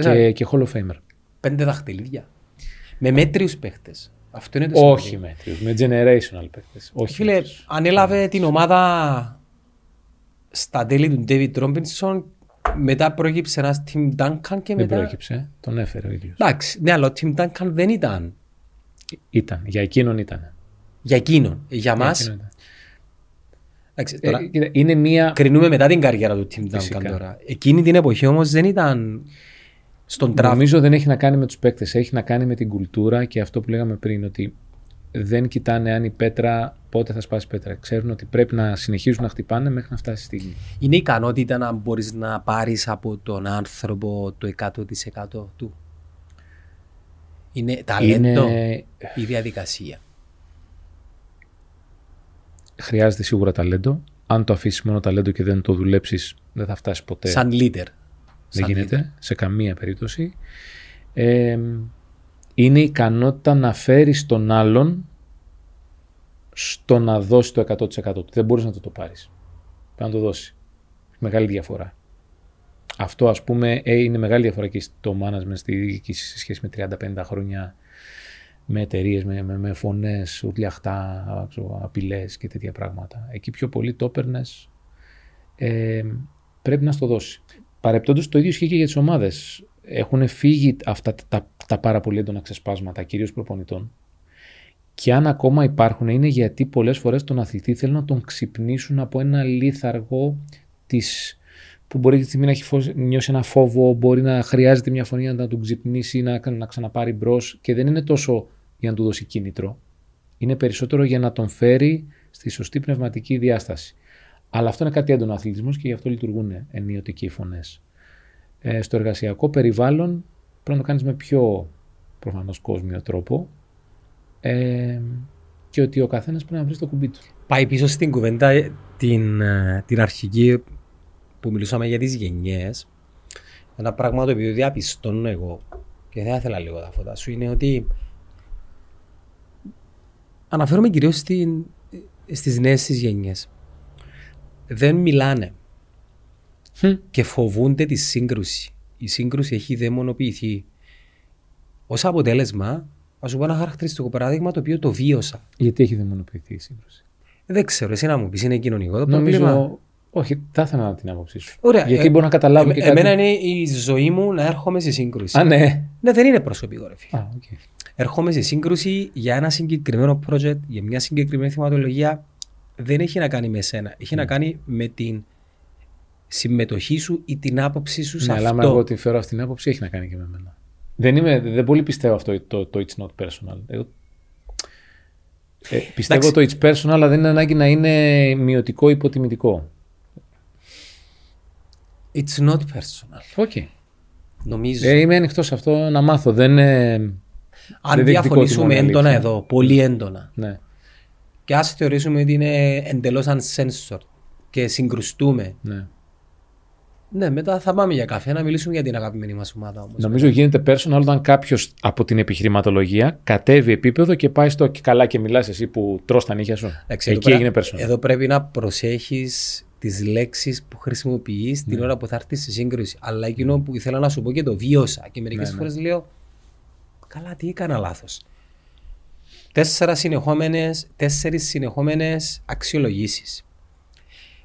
Και, και Hall of Famer. Πέντε δαχτυλίδια. Με μέτριους παίχτες. Αυτό είναι το Όχι μέτριους. Με generational παίχτες. Όχι. Φίλε, μέτριους. ανέλαβε την ομάδα στα τέλη του David Robinson. Μετά προέκυψε ένας Tim Duncan και μετά. Δεν προέκυψε. Τον έφερε ο ίδιος. Εντάξει, ναι, αλλά ο Tim Duncan δεν ήταν. Ήταν. Για εκείνον ήταν. Για εκείνον. Για μας. Ε, είναι μία... Κρινούμε μετά την καριέρα του Tim Duncan τώρα. Εκείνη την εποχή όμως δεν ήταν στον τράβο. Νομίζω δεν έχει να κάνει με τους παίκτες. Έχει να κάνει με την κουλτούρα και αυτό που λέγαμε πριν. Ότι δεν κοιτάνε αν η πέτρα πότε θα σπάσει πέτρα. Ξέρουν ότι πρέπει να συνεχίζουν να χτυπάνε μέχρι να φτάσει στη στιγμή. Είναι ικανότητα να μπορείς να πάρεις από τον άνθρωπο το 100% του; Είναι ταλέντο είναι... η διαδικασία; Χρειάζεται σίγουρα ταλέντο. Αν το αφήσεις μόνο ταλέντο και δεν το δουλέψεις, δεν θα φτάσεις ποτέ. Σαν leader. Δεν γίνεται σε καμία περίπτωση. Ε, είναι η ικανότητα να φέρεις τον άλλον στο να δώσει το 100% του. Δεν μπορείς να το το πάρει. Πρέπει να το δώσει. Μεγάλη διαφορά. Αυτό ας πούμε ε, είναι μεγάλη διαφορά και στο management στη διοίκηση σε σχέση με 30-50 χρόνια με εταιρείες, με, με, με φωνές, ουρλιαχτά, απειλές και τέτοια πράγματα. Εκεί πιο πολύ το έπαιρνες. Ε, πρέπει να στο δώσει. Παρεπτόντως το ίδιο ισχύει και για τις ομάδες. Έχουν φύγει αυτά τα, τα, πάρα πολύ έντονα ξεσπάσματα, κυρίως προπονητών. Και αν ακόμα υπάρχουν, είναι γιατί πολλές φορές τον αθλητή θέλουν να τον ξυπνήσουν από ένα λίθαργο της, που μπορεί τη στιγμή να έχει νιώσει ένα φόβο, μπορεί να χρειάζεται μια φωνή να τον ξυπνήσει, να, να ξαναπάρει μπρος και δεν είναι τόσο για να του δώσει κίνητρο. Είναι περισσότερο για να τον φέρει στη σωστή πνευματική διάσταση. Αλλά αυτό είναι κάτι έντονο αθλητισμός και γι' αυτό λειτουργούν ενίοτε και οι φωνές. Ε, στο εργασιακό περιβάλλον πρέπει να το κάνεις με πιο προφανώς κόσμιο τρόπο. Ε, και ότι ο καθένας πρέπει να βρει το κουμπί του. Πάει πίσω στην κουβέντα ε, την, ε, την αρχική που μιλούσαμε για τις γενιές. Ένα πράγμα το οποίο διαπιστώνω εγώ και δεν ήθελα λίγο τα φώτα σου είναι ότι Αναφέρομαι κυρίως στην, στις νέες τις γενιές. Δεν μιλάνε και φοβούνται τη σύγκρουση. Η σύγκρουση έχει δαιμονοποιηθεί. Ω αποτέλεσμα, ας σου πω ένα χαρακτηριστικό παράδειγμα το οποίο το βίωσα. Γιατί έχει δαιμονοποιηθεί η σύγκρουση; Δεν ξέρω, εσύ να μου πεις, είναι κοινωνικό το Νομίζω... πρόβλημα; Όχι, θα ήθελα να την άποψή σου. Ωραία. Γιατί ε, μπορώ να καταλάβω ε, και κάτι. Εμένα είναι η ζωή μου να έρχομαι σε σύγκρουση. Α, ναι. Ναι, δεν είναι προσωπικό, ρε φίλε. Α, okay ερχόμαι σε σύγκρουση για ένα συγκεκριμένο project, για μια συγκεκριμένη θεματολογία, δεν έχει να κάνει με σένα. Έχει να ναι. κάνει με την συμμετοχή σου ή την άποψή σου σε ναι, αυτό. Αλλά εγώ την φέρω αυτή την άποψη, έχει να κάνει και με μένα. Δεν, είμαι, δεν πολύ πιστεύω αυτό το, το it's not personal. Εγώ, ε, πιστεύω το it's personal, αλλά δεν είναι ανάγκη να είναι μειωτικό ή υποτιμητικό. It's not personal. Okay. Νομίζω. Ε, είμαι ανοιχτός σε αυτό να μάθω. Δεν, ε, αν διαφωνήσουμε έντονα εδώ, πολύ έντονα. Ναι. Και ας θεωρήσουμε ότι είναι εντελώς uncensored και συγκρουστούμε. Ναι. Ναι, μετά θα πάμε για καφέ να μιλήσουμε για την αγαπημένη μας ομάδα όμως. Νομίζω γίνεται personal όταν κάποιος από την επιχειρηματολογία κατέβει επίπεδο και πάει στο καλά και μιλάς εσύ που τρώ τα νύχια σου. Εκεί πέρα, έγινε personal. Εδώ πρέπει να προσέχεις τις λέξεις που χρησιμοποιείς ναι. την ώρα που θα έρθεις στη σύγκρουση. Αλλά εκείνο που ήθελα να σου πω και το βίωσα. Και μερικές ναι, ναι. φορές λέω, Καλά, τι έκανα λάθος. Τέσσερα συνεχόμενες, τέσσερις συνεχόμενες αξιολογήσεις.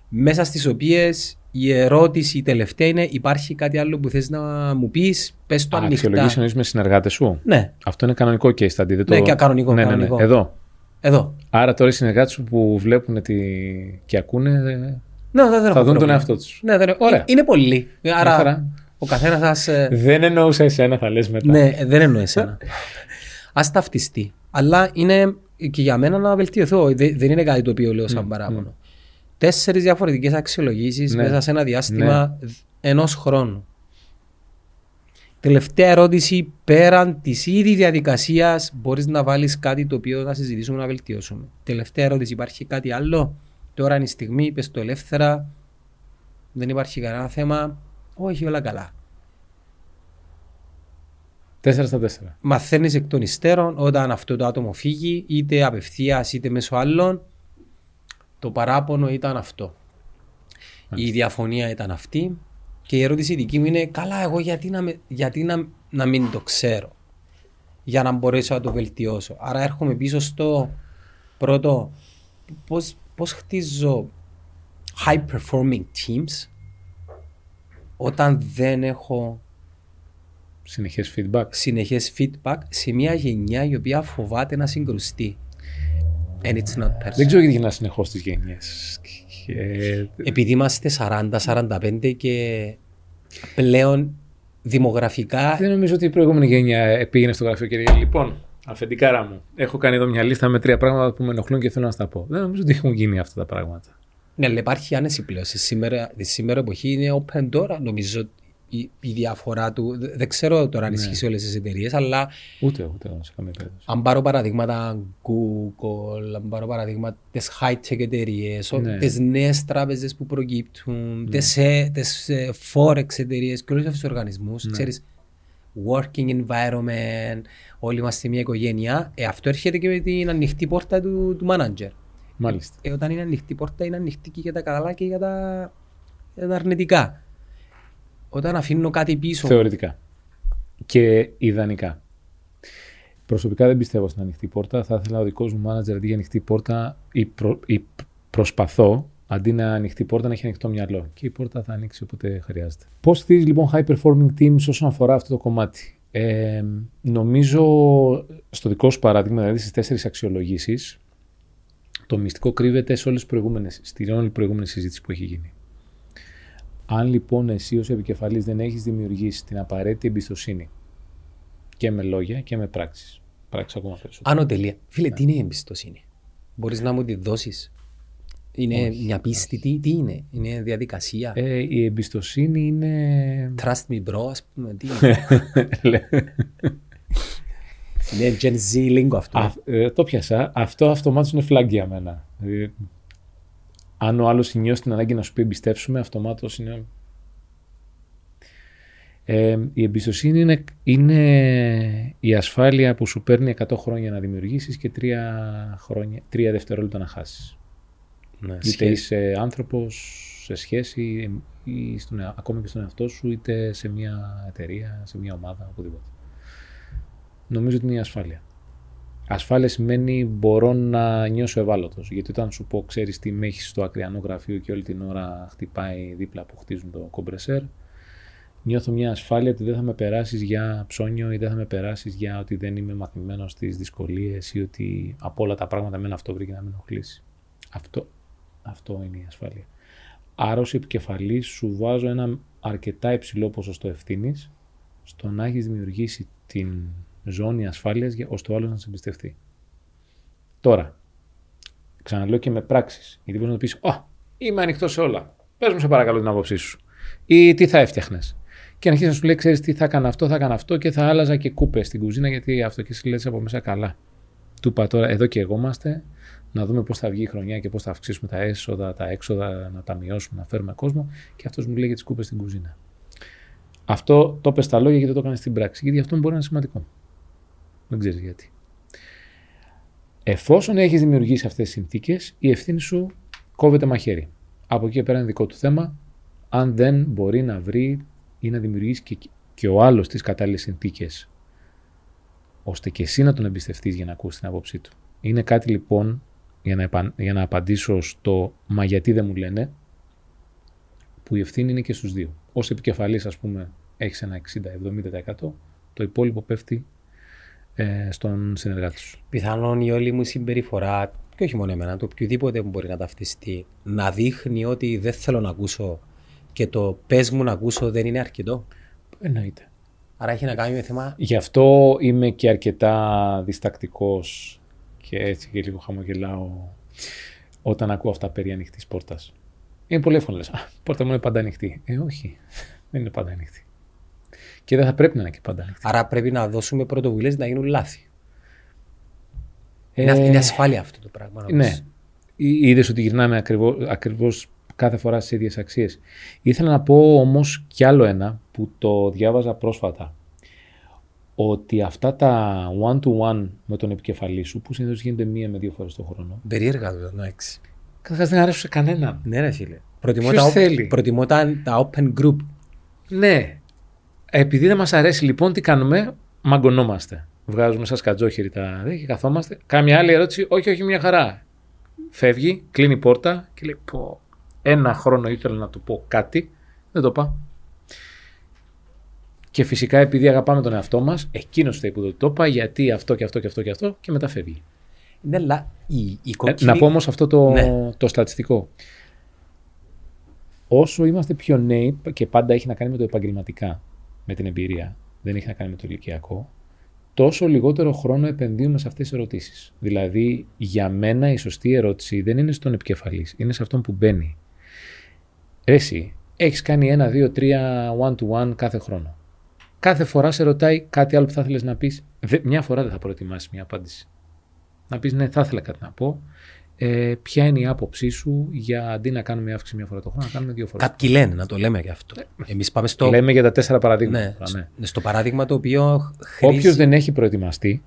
Μέσα στις οποίες η ερώτηση η τελευταία είναι υπάρχει κάτι άλλο που θες να μου πεις, πες το ανοιχτά. Αξιολογήσεις εννοείς με συνεργάτες σου; Ναι. Αυτό είναι κανονικό case study. Δεν ναι, και κανονικό. Ναι, κανονικό. Ναι, ναι. Εδώ. Εδώ. Άρα τώρα οι συνεργάτες σου που βλέπουν τη... και ακούνε ναι, δεν θα δουν τον εαυτό τους. Ναι, δεν... Ωραία. Είναι πολύ. Άρα ο καθένας σα. Ε, δεν εννοούσα εσένα, θα λες μετά. Ναι, δεν εννοώ εσένα. Α ταυτιστεί. Αλλά είναι και για μένα να βελτιωθώ. Δεν είναι κάτι το οποίο λέω σαν παράπονο. τέσσερις διαφορετικές αξιολογήσεις Ναι. μέσα σε ένα διάστημα ενός χρόνου. Τελευταία ερώτηση, πέραν της ήδη διαδικασίας μπορείς να βάλεις κάτι το οποίο θα συζητήσουμε να βελτιώσουμε. Τελευταία ερώτηση, υπάρχει κάτι άλλο; Τώρα είναι η στιγμή, πες το ελεύθερα. Δεν υπάρχει κανένα θέμα. Όχι, όλα καλά. Τέσσερα στα τέσσερα. Μαθαίνεις εκ των υστέρων όταν αυτό το άτομο φύγει, είτε απευθείας είτε μέσω άλλων. Το παράπονο ήταν αυτό. Η διαφωνία ήταν αυτή. Και η ερώτηση δική μου είναι, καλά, εγώ γιατί να, με- γιατί να, να μην το ξέρω. Για να μπορέσω να το βελτιώσω. Άρα έρχομαι πίσω στο πρώτο, πώς, πώς χτίζω high performing teams όταν δεν έχω Συνεχές feedback. συνεχές feedback σε μια γενιά η οποία φοβάται να συγκρουστεί. And it's not personal. Δεν ξέρω γιατί γυρνάς συνεχώς τις γενιές. Και... Επειδή είμαστε 40-45 και πλέον δημογραφικά Δεν νομίζω ότι η προηγούμενη γενιά πήγαινε στο γραφείο και έλεγε Λοιπόν, αφεντικάρα μου, έχω κάνει εδώ μια λίστα με τρία πράγματα που με ενοχλούν και θέλω να στα πω. Δεν νομίζω ότι έχουν γίνει αυτά τα πράγματα. Ναι, αλλά υπάρχει άνεση πλέον. Στη σήμερα, στη σήμερα εποχή είναι open door, νομίζω η, η διαφορά του. Δε- Δεν ξέρω τώρα αν ισχύει σε όλες τις εταιρείες, αλλά Ούτε, ούτε σε καμία περίπτωση. αν πάρω παραδείγματα Google, αν πάρω παραδείγματα τις high-tech εταιρείες, Ναι. τις νέες τράπεζες που προκύπτουν, τις τις ε, forex εταιρείες και όλους αυτούς τους οργανισμούς, Ναι. ξέρεις, working environment, όλοι είμαστε μια οικογένεια. Ε, αυτό έρχεται και με την ανοιχτή πόρτα του, του manager. Μάλιστα. Ε, όταν είναι ανοιχτή πόρτα, είναι ανοιχτή και για τα καλά και για τα, για τα αρνητικά. Όταν αφήνω κάτι πίσω. Θεωρητικά. Και ιδανικά. Προσωπικά δεν πιστεύω στην ανοιχτή πόρτα. Θα ήθελα ο δικός μου μάνατζερ αντί για ανοιχτή πόρτα ή, προ, ή προσπαθώ αντί να ανοιχτή πόρτα να έχει ανοιχτό μυαλό. Και η πόρτα θα ανοίξει όποτε χρειάζεται. Πώς στηρίζεις λοιπόν high performing teams όσον αφορά αυτό το κομμάτι; Ε, νομίζω στο δικό σου παράδειγμα, δηλαδή στις τέσσερις αξιολογήσεις, το μυστικό κρύβεται σε όλες τις προηγούμενες, στην όλη προηγούμενη συζήτηση που έχει γίνει. Αν λοιπόν εσύ ως επικεφαλής δεν έχεις δημιουργήσει την απαραίτητη εμπιστοσύνη και με λόγια και με πράξεις, πράξεις ακόμα περισσότερο. Άνω τελεία. Φίλε, τι είναι η εμπιστοσύνη; Μπορείς να μου τη δώσεις; Είναι μια πίστη, τι, τι είναι. Είναι διαδικασία. Ε, η εμπιστοσύνη είναι... Trust me bro, ας πούμε. Τι είναι. είναι Gen Z lingo αυτό. Α, ε, το πιάσα. Αυτό αυτομάτως είναι flag για μένα. Δηλαδή, αν ο άλλος νιώσει την ανάγκη να σου πει εμπιστεύσουμε, αυτομάτως είναι... Ε, η εμπιστοσύνη είναι, είναι η ασφάλεια που σου παίρνει 100 χρόνια να δημιουργήσεις και 3, χρόνια, 3 δευτερόλεπτα να χάσεις. Ναι, Είτε σχέση. είσαι άνθρωπος σε σχέση ή στον, εα- ακόμα και στον εαυτό σου, είτε σε μια εταιρεία, σε μια ομάδα, οπουδήποτε. Νομίζω ότι είναι η ασφάλεια. Ασφάλεια σημαίνει μπορώ να νιώσω ευάλωτος. Γιατί όταν σου πω, ξέρεις τι με έχεις στο ακριανό γραφείο και όλη την ώρα χτυπάει δίπλα που χτίζουν το κομπρεσέρ, νιώθω μια ασφάλεια ότι δεν θα με περάσεις για ψώνιο ή δεν θα με περάσεις για ότι δεν είμαι μαθημένος στις δυσκολίες ή ότι από όλα τα πράγματα με αυτό βρήκε να με ενοχλήσει. Αυτό, αυτό είναι η ασφάλεια. Άρα, ως επικεφαλής σου βάζω ένα αρκετά υψηλό ποσοστό ευθύνης στο να έχεις δημιουργήσει την ζώνη ασφάλειας για ώστε ο άλλος να σε εμπιστευτεί. Τώρα, ξαναλέω και με πράξεις. Γιατί μπορείς να πεις, «Ω, είμαι ανοιχτός σε όλα. Πες μου σε παρακαλώ την άποψή σου. Ή τι θα έφτιαχνες. Και να αρχίσει να σου λέει, ξέρεις τι θα έκανα αυτό, θα έκανα αυτό και θα άλλαζα και κούπες στην κουζίνα γιατί αυτό και εσύ λες από μέσα καλά. Του είπα τώρα, εδώ και εγώ είμαστε, να δούμε πώς θα βγει η χρονιά και πώς θα αυξήσουμε τα έσοδα, τα έξοδα, να τα μειώσουμε, να φέρουμε κόσμο. Και αυτός μου λέει για τις κούπες στην κουζίνα. Αυτό το πες στα λόγια γιατί το έκανες στην πράξη. Γιατί αυτό μπορεί να είναι σημαντικό. Δεν ξέρεις γιατί. Εφόσον έχεις δημιουργήσει αυτές τις συνθήκες, η ευθύνη σου κόβεται μαχαίρι. Από εκεί και πέρα είναι δικό του θέμα. Αν δεν μπορεί να βρει ή να δημιουργήσει και, και ο άλλος τις κατάλληλες συνθήκες, ώστε και εσύ να τον εμπιστευτείς για να ακούσεις την άποψή του. Είναι κάτι λοιπόν, για να, επαν- για να απαντήσω στο μα γιατί δεν μου λένε, που η ευθύνη είναι και στους δύο. Ως επικεφαλής, ας πούμε, έχεις ένα 60-70%, το υπόλοιπο πέφτει ε, στον συνεργάτη σου. Πιθανόν η όλη μου συμπεριφορά, και όχι μόνο εμένα, το οποιοδήποτε που μπορεί να ταυτιστεί, να δείχνει ότι δεν θέλω να ακούσω και το πες μου να ακούσω δεν είναι αρκετό. Εννοείται. Άρα έχει να κάνει με θέμα Γι' αυτό είμαι και αρκετά διστακτικός και έτσι και λίγο χαμογελάω όταν ακούω αυτά περί ανοιχτής πόρτας. Είναι πολύ εύκολο. Λες, Α, η πόρτα μου είναι πάντα ανοιχτή. Ε, όχι. Δεν είναι πάντα ανοιχτή. Και δεν θα πρέπει να είναι και πάντα ανοιχτή. Άρα πρέπει να δώσουμε πρωτοβουλίες να γίνουν λάθη. Ε, Είναι, είναι ασφάλεια αυτό το πράγμα. νομίζω. Ναι. Είδες ότι γυρνάμε ακριβώς κάθε φορά στις ίδιες αξίες. Ήθελα να πω όμως κι άλλο ένα που το διάβαζα πρόσφατα. Ότι αυτά τα one-to-one με τον επικεφαλή σου, που συνήθως γίνεται μία με δύο φορές το χρόνο, Περίεργα το εντάξει. καταρχάς δεν αρέσουν σε κανέναν. Ναι, ρε φίλε. Προτιμώ Ποιος τα, op- θέλει; προτιμώ τα, τα open group. Ναι. Επειδή δεν μας αρέσει λοιπόν, τι κάνουμε, μαγκωνόμαστε. Βγάζουμε σαν σκατζόχυρη τα δε και καθόμαστε. Κάμια άλλη ερώτηση, όχι, όχι, μια χαρά. Φεύγει, κλείνει η πόρτα και λέει: Πω, ένα χρόνο ήθελα να του πω κάτι, δεν το πάω. Και φυσικά επειδή αγαπάμε τον εαυτό μας, εκείνος φταίει που δεν το είπα, γιατί αυτό και αυτό και αυτό και αυτό, και μετά φεύγει. Ναι, αλλά η, η Ε, κόκκινη... Να πω όμως αυτό το, Ναι. το στατιστικό. Όσο είμαστε πιο νέοι και πάντα έχει να κάνει με το επαγγελματικά, με την εμπειρία, δεν έχει να κάνει με το ηλικιακό, τόσο λιγότερο χρόνο επενδύουμε σε αυτές τις ερωτήσεις. Δηλαδή, για μένα η σωστή ερώτηση δεν είναι στον επικεφαλής, είναι σε αυτόν που μπαίνει. Ρε Εσύ, έχεις κάνει ένα, δύο, τρία one-to-one κάθε χρόνο. Κάθε φορά σε ρωτάει κάτι άλλο που θα ήθελες να πεις. Δε- Μια φορά δεν θα προετοιμάσεις μια απάντηση. Να πεις ναι, θα ήθελα κάτι να πω. Ε, ποια είναι η άποψή σου για αντί να κάνουμε αύξηση μια φορά το χρόνο, να κάνουμε δύο φορές. Κάποιοι λένε να το λέμε και αυτό. Εμείς πάμε στο, Λέμε για τα τέσσερα παραδείγματα. ναι, τώρα, ναι. στο παράδειγμα το οποίο χρήζει... Όποιο δεν έχει προετοιμαστεί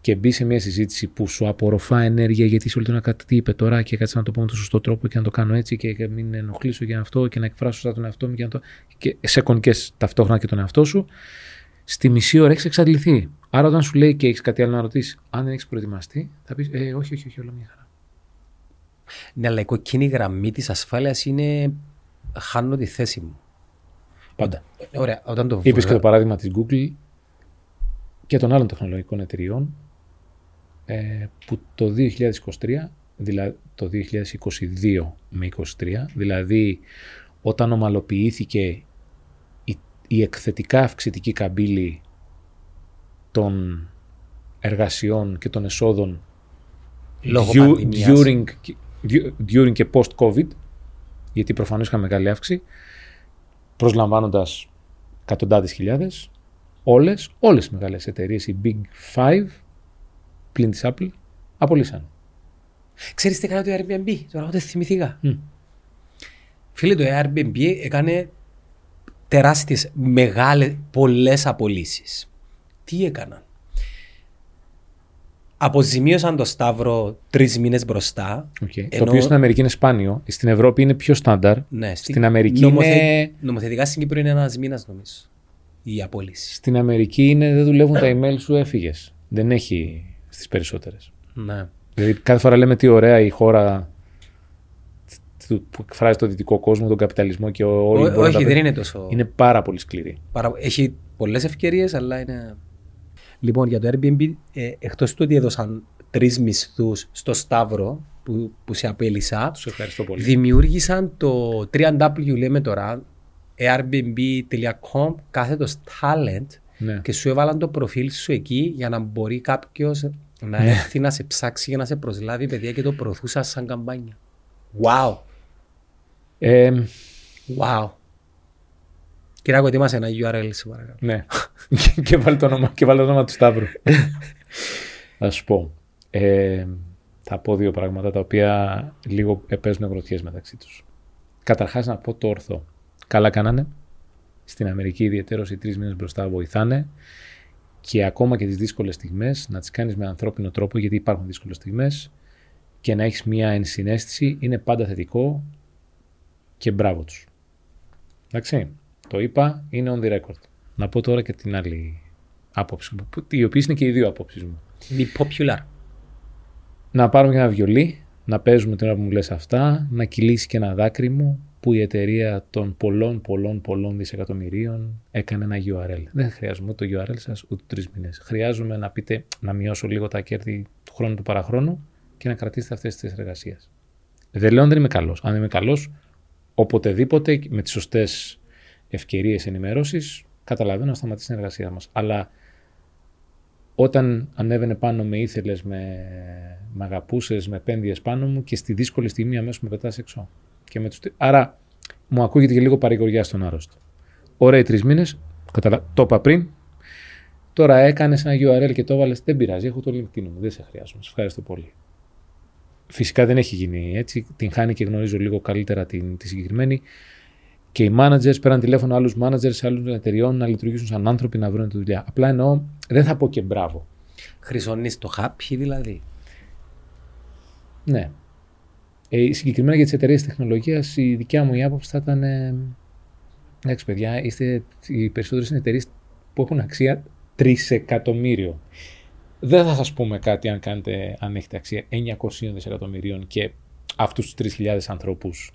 και μπει σε μια συζήτηση που σου απορροφά ενέργεια γιατί σε όλη κάτι τι είπε τώρα και κάτσε να το πω με τον σωστό τρόπο και να το κάνω έτσι και, και μην ενοχλήσω για αυτό και να εκφράσω σαν τον εαυτό μου και, να το... και σε κονικές ταυτόχρονα και τον εαυτό σου, στη μισή ώρα έχεις εξαντληθεί. Άρα όταν σου λέει και έχεις κάτι άλλο να ρωτήσεις, αν δεν έχεις προετοιμαστεί, θα πεις ε, όχι, όχι, όχι, όλα μια χαρά. Ναι, αλλά η κοκκίνη γραμμή της ασφάλειας είναι χάνω τη θέση μου. Πάντα. Ωραία, όταν το Είπες και βγα- το παράδειγμα της Google και των άλλων τεχνολογικών εταιριών ε, που το 2023, δηλαδή το 2022 με 2023, δηλαδή όταν ομαλοποιήθηκε η, η εκθετικά αυξητική καμπύλη των εργασιών και των εσόδων Λόγω du- πανδημίας. during, du- during και post-COVID, γιατί προφανώς είχαμε μεγάλη αύξηση, προσλαμβάνοντας εκατοντάδες χιλιάδες, όλες, όλες οι μεγάλες εταιρείες, οι Big Five, πλην της Apple, απολύσαν. Ξέρεις τι έκανε το Airbnb, τώρα δεν θυμηθήκα. Μμ. Φίλε, το Airbnb έκανε τεράστιες, μεγάλες, πολλές απολύσεις. Τι έκαναν; Αποζημίωσαν το Σταύρο τρεις μήνες μπροστά. Okay. Το Ενώ- οποίο στην Αμερική είναι σπάνιο, στην Ευρώπη είναι πιο στάνταρ. Ναι, Στην Αμερική είναι- Νομοθετικά στην Κύπρο είναι ένας μήνας νομίζω. Η απόλυση. Στην Αμερική είναι δεν δουλεύουν τα email σου, έφυγες. Δεν έχει στις περισσότερες. Ναι. Δηλαδή κάθε φορά λέμε τι ωραία η χώρα του- που εκφράζει το δυτικό κόσμο, τον καπιταλισμό και ο- όλοι Ό- μπορούν να τα όχι, δεν πετύχουν. είναι τόσο. Είναι πάρα πολύ σκληρή. Παρα... Έχει πολλές ευκαιρίες, αλλά είναι. Λοιπόν, για το Airbnb, ε, εκτός του ότι έδωσαν τρεις μισθούς στο Σταύρο που, που σε απέλησα, Τους ευχαριστώ πολύ. δημιούργησαν το 3W, λέμε τώρα, airbnb.com κάθετος talent Ναι. και σου έβαλαν το προφίλ σου εκεί για να μπορεί κάποιος να Ναι. έρθει να σε ψάξει για να σε προσλάβει παιδιά και το προωθούσας σαν καμπάνια. Wow! Ε, Wow! Κυράκο, ετοίμασε ένα URL, σε παρακαλώ. ναι. και, βάλει το όνομα, και βάλει το όνομα του Σταύρου. Θα σου πω. Ε, θα πω δύο πράγματα τα οποία λίγο παίζουν γροθιές μεταξύ τους. Καταρχάς να πω το ορθό. Καλά κάνανε. Στην Αμερική ιδιαίτερως οι τρεις μήνες μπροστά βοηθάνε και ακόμα και τις δύσκολες στιγμές να τις κάνεις με ανθρώπινο τρόπο γιατί υπάρχουν δύσκολες στιγμές και να έχεις μια ενσυναίσθηση είναι πάντα θετικό και μπράβο τους. Εντάξει, το είπα, είναι on the record. Να πω τώρα και την άλλη άποψη μου, που- οι οποίες είναι και οι δύο απόψεις μου. Be popular. Να πάρουμε και ένα βιολί, να παίζουμε την ώρα που μου λες αυτά, να κυλήσει και ένα δάκρυ μου που η εταιρεία των πολλών, πολλών, πολλών δισεκατομμυρίων έκανε ένα URL. Δεν χρειάζομαι ούτε το URL σας, ούτε τρεις μήνες. Χρειάζομαι να πείτε να μειώσω λίγο τα κέρδη του χρόνου του παραχρόνου και να κρατήσετε αυτές τις εργασίες. Δεν λέω αν δεν είμαι καλός. Αν είμαι καλός, οποτεδήποτε με τις σωστές ευκαιρίες ενημέρωσης, καταλαβαίνω να σταματήσει την εργασία μας. Αλλά όταν ανέβαινε πάνω με ήθελες, με, με αγαπούσες, με πένδιες πάνω μου και στη δύσκολη στιγμή αμέσως με πετάς έξω. Και με τους... Άρα μου ακούγεται και λίγο παρηγοριά στον άρρωστο. Ωραία τρεις μήνες, το είπα πριν. Τώρα έκανες ένα URL και το έβαλες. Δεν πειράζει, έχω το LinkedIn μου. Δεν σε χρειάζομαι. Σε ευχαριστώ πολύ. Φυσικά δεν έχει γίνει έτσι. Την χάνει και γνωρίζω λίγο καλύτερα την, τη συγκεκριμένη. Και οι managers πέραν τηλέφωνο άλλους managers σε άλλων εταιριών να λειτουργήσουν σαν άνθρωποι να βρουν τη δουλειά. Απλά εννοώ, δεν θα πω και μπράβο. Χρυσώνει το happy δηλαδή. Ναι. Ε, συγκεκριμένα για τις εταιρείες τεχνολογίας, η δικιά μου η άποψη θα ήταν. Ε, εντάξει, παιδιά, είστε οι περισσότερες εταιρείες που έχουν αξία τρισεκατομμύριο. Δεν θα σας πούμε κάτι αν, κάνετε, αν έχετε αξία 900 δισεκατομμυρίων και αυτούς τους 3.000 ανθρώπους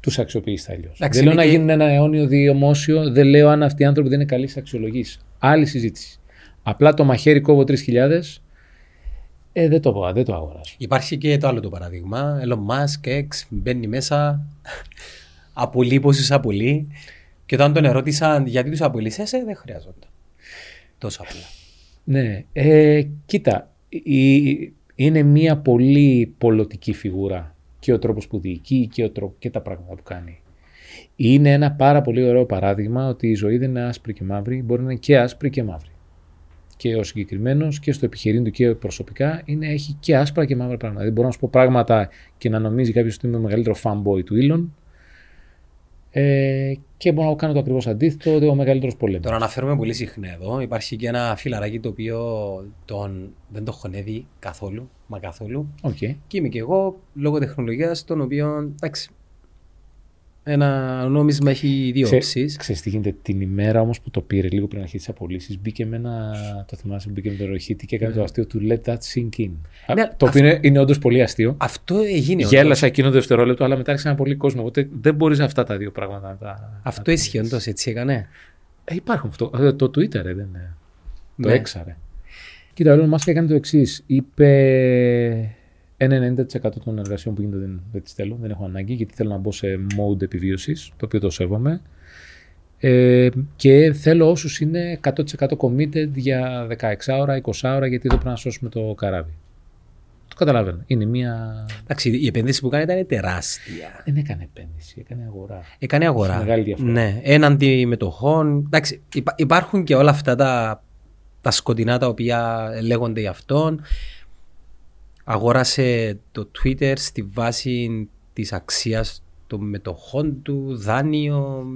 τους αξιοποιήσετε αλλιώς. Δεν λέω να γίνουν ένα αιώνιο διομόσιο, δεν λέω αν αυτοί οι άνθρωποι δεν είναι καλοί σε αξιολογήσει. Άλλη συζήτηση. Απλά το μαχαίρι κόβω 3.000 ε, δεν το, δεν το αγοράζω. Υπάρχει και το άλλο το παράδειγμα. Elon Musk, X, μπαίνει μέσα, απολύει πόσους απολύει. Και όταν τον ερώτησαν γιατί τους απολύσει, ε, δεν χρειάζονται. Τόσο απλά. Ναι. Ε, κοίτα, είναι μια πολύ πολιτική φιγούρα και ο τρόπος που διοικεί και, ο τρόπος, και τα πράγματα που κάνει. Είναι ένα πάρα πολύ ωραίο παράδειγμα ότι η ζωή δεν είναι άσπρη και μαύρη, μπορεί να είναι και άσπρη και μαύρη και ο συγκεκριμένος και στο επιχειρήν του και προσωπικά είναι, έχει και άσπρα και μαύρα πράγματα. Δηλαδή, μπορώ να σου πω πράγματα και να νομίζει κάποιος ότι είμαι ο μεγαλύτερο fanboy του Elon. Ε, και μπορώ να κάνω το ακριβώς αντίθετο, ότι ο μεγαλύτερος πολέμο. Τώρα αναφέρομαι πολύ συχνά εδώ. Υπάρχει και ένα φιλαράκι το οποίο τον, δεν το χωνεύει καθόλου. Μα καθόλου. Okay. Και είμαι και εγώ λόγω τεχνολογίας, τον οποίο εντάξει, ένα νόμισμα έχει δύο όψεις. Ξέρεις τι γίνεται την ημέρα όμως που το πήρε λίγο πριν αρχίσει τις απολύσεις, μπήκε με ένα. Το θυμάσαι, μπήκε με το ροχίτη και έκανε το ναι. αστείο του Let that sink in. Ναι, το οποίο είναι, είναι όντως πολύ αστείο. Αυτό έγινε. Γέλασα εκείνο το δευτερόλεπτο, αλλά μετά άρχισε ένα πολύ κόσμο. Οπότε δεν μπορείς αυτά τα δύο πράγματα να τα. Αυτό ισχύει όντως, έτσι έκανε. Ε, υπάρχουν αυτό. Ε, το Twitter ε, δεν είναι. Το ναι. έξαρε. Κοίτα, ο Elon Musk έκανε το εξής. Είπε ένα 90% των εργασιών που γίνονται δεν, δεν τις θέλω, δεν έχω ανάγκη γιατί θέλω να μπω σε mode επιβίωσης, το οποίο το σέβομαι. Ε, και θέλω όσους είναι 100% committed για 16 ώρα, 20 ώρα γιατί εδώ πρέπει να σώσουμε το καράβι. Το καταλαβαίνω. Είναι μια. Εντάξει, η επένδυση που κάνει ήταν τεράστια. Δεν έκανε επένδυση, έκανε αγορά. Έκανε αγορά. Μεγάλη διαφορά. Ναι, έναντι μετοχών. Εντάξει, υπάρχουν και όλα αυτά τα, τα σκοτεινά τα οποία λέγονται για αυτόν αγόρασε το Twitter στη βάση της αξίας των μετοχών του, δάνειο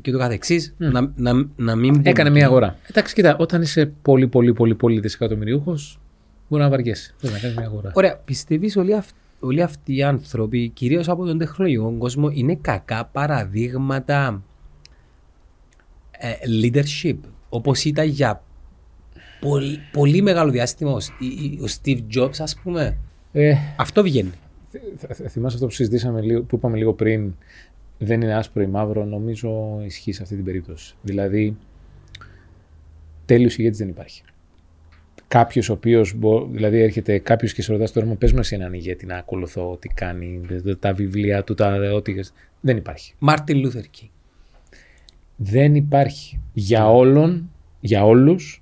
και το καθεξής. Mm. Να, να, να μην Έκανε μια αγορά. Εντάξει, κοίτα, όταν είσαι πολύ, πολύ, πολύ, πολύ δισεκατομμυρίουχος, μπορεί να βαριέσαι. Δεν να κάνεις μια αγορά. Ωραία. Πιστεύεις όλοι, αυ... όλοι αυτοί οι άνθρωποι, κυρίως από τον τεχνολογικό κόσμο, είναι κακά παραδείγματα ε, leadership. Όπως ήταν για πολύ, πολύ μεγάλο διάστημα ο, Steve Jobs, ας πούμε. Ε, αυτό βγαίνει. Θυμάσαι αυτό που συζητήσαμε λίγο, που είπαμε λίγο πριν, δεν είναι άσπρο ή μαύρο, νομίζω ισχύει σε αυτή την περίπτωση. Δηλαδή, τέλειος ηγέτης δεν υπάρχει. Κάποιος ο οποίος, δηλαδή έρχεται κάποιος και σε ρωτάς τώρα, πες μας έναν ηγέτη να ακολουθώ, τι κάνει, τα βιβλία του, τα ό,τι. Δεν υπάρχει. Μάρτιν Λούθερ Δεν υπάρχει. Για όλων, για όλους,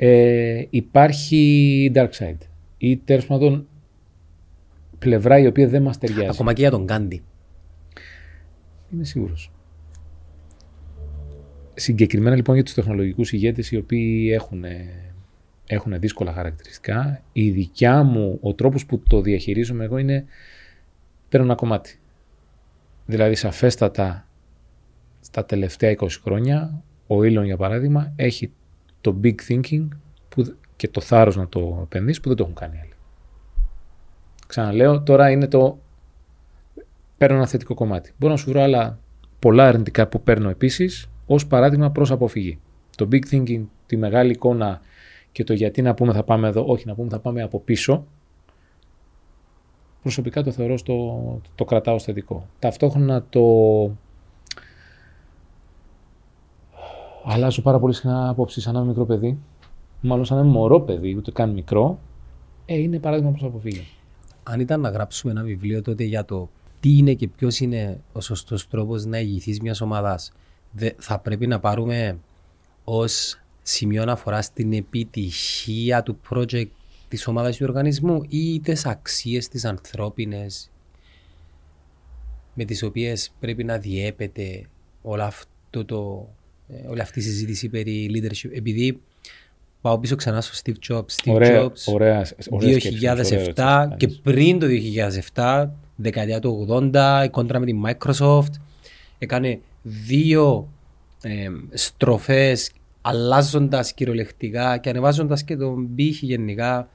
ε, υπάρχει dark side. Ή τέλος πάντων πλευρά η οποία δεν μας ταιριάζει. Ακόμα και για τον Γκάντι. Είμαι σίγουρος. Συγκεκριμένα λοιπόν για τους τεχνολογικούς ηγέτες οι οποίοι έχουν, έχουν δύσκολα χαρακτηριστικά, η δικιά μου, ο τρόπος που το διαχειρίζομαι εγώ είναι παίρνω ένα κομμάτι. Δηλαδή σαφέστατα στα τελευταία 20 χρόνια ο Ήλον για παράδειγμα έχει το big thinking που, και το θάρρος να το επενδύσεις που δεν το έχουν κάνει άλλοι. Ξαναλέω, τώρα είναι το παίρνω ένα θετικό κομμάτι. Μπορώ να σου βρω άλλα πολλά αρνητικά που παίρνω επίσης ως παράδειγμα προς αποφυγή. Το big thinking, τη μεγάλη εικόνα και το γιατί να πούμε θα πάμε εδώ, όχι να πούμε θα πάμε από πίσω, προσωπικά το θεωρώ στο, το κρατάω θετικό. Ταυτόχρονα το Αλλάζω πάρα πολύ συχνά απόψη σαν ένα μικρό παιδί. Μάλλον σαν ένα μωρό παιδί, ούτε καν μικρό. Ε, είναι παράδειγμα προ αποφύγει. Αν ήταν να γράψουμε ένα βιβλίο τότε για το τι είναι και ποιος είναι ο σωστός τρόπος να ηγηθείς μιας ομάδας, θα πρέπει να πάρουμε ως σημείο αναφορά στην επιτυχία του project της ομάδας του οργανισμού ή τις αξίες τις ανθρώπινες με τις οποίες πρέπει να διέπεται όλο αυτό το, ε, όλη αυτή η συζήτηση περί leadership. Επειδή πάω πίσω ξανά στο Steve Jobs. Steve Ωραία, Jobs ωραία, ωραία 2007 σκέψη, ωραία και σκέψη. πριν το 2007, δεκαετία του 80, η κόντρα με τη Microsoft, έκανε δύο ε, στροφές αλλάζοντας κυριολεκτικά και ανεβάζοντας και τον πύχη γενικά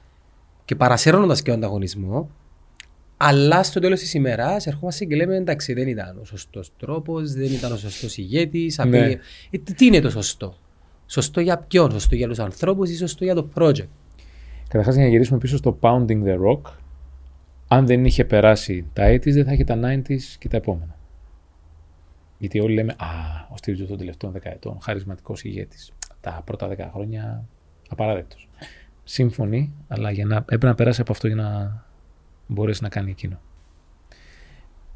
και παρασέρνοντας και τον ανταγωνισμό. Αλλά στο τέλος της ημέρας ερχόμαστε και λέμε εντάξει δεν ήταν ο σωστός τρόπος, δεν ήταν ο σωστός ηγέτης. Ναι. απειλή- Ε, τι- τι είναι το σωστό; Σωστό για ποιον, σωστό για τους ανθρώπους ή σωστό για το project; Καταρχάς, για να γυρίσουμε πίσω στο Pounding the Rock, αν δεν είχε περάσει τα 80s, δεν θα είχε τα 90s και τα επόμενα. Γιατί όλοι λέμε, Α, ο Steve Jobs των τελευταίων δεκαετών, χαρισματικός ηγέτης. Τα πρώτα 10 χρόνια απαράδεκτος. Σύμφωνοι, αλλά για να, έπρεπε να περάσει από αυτό για να μπορέσει να κάνει εκείνο.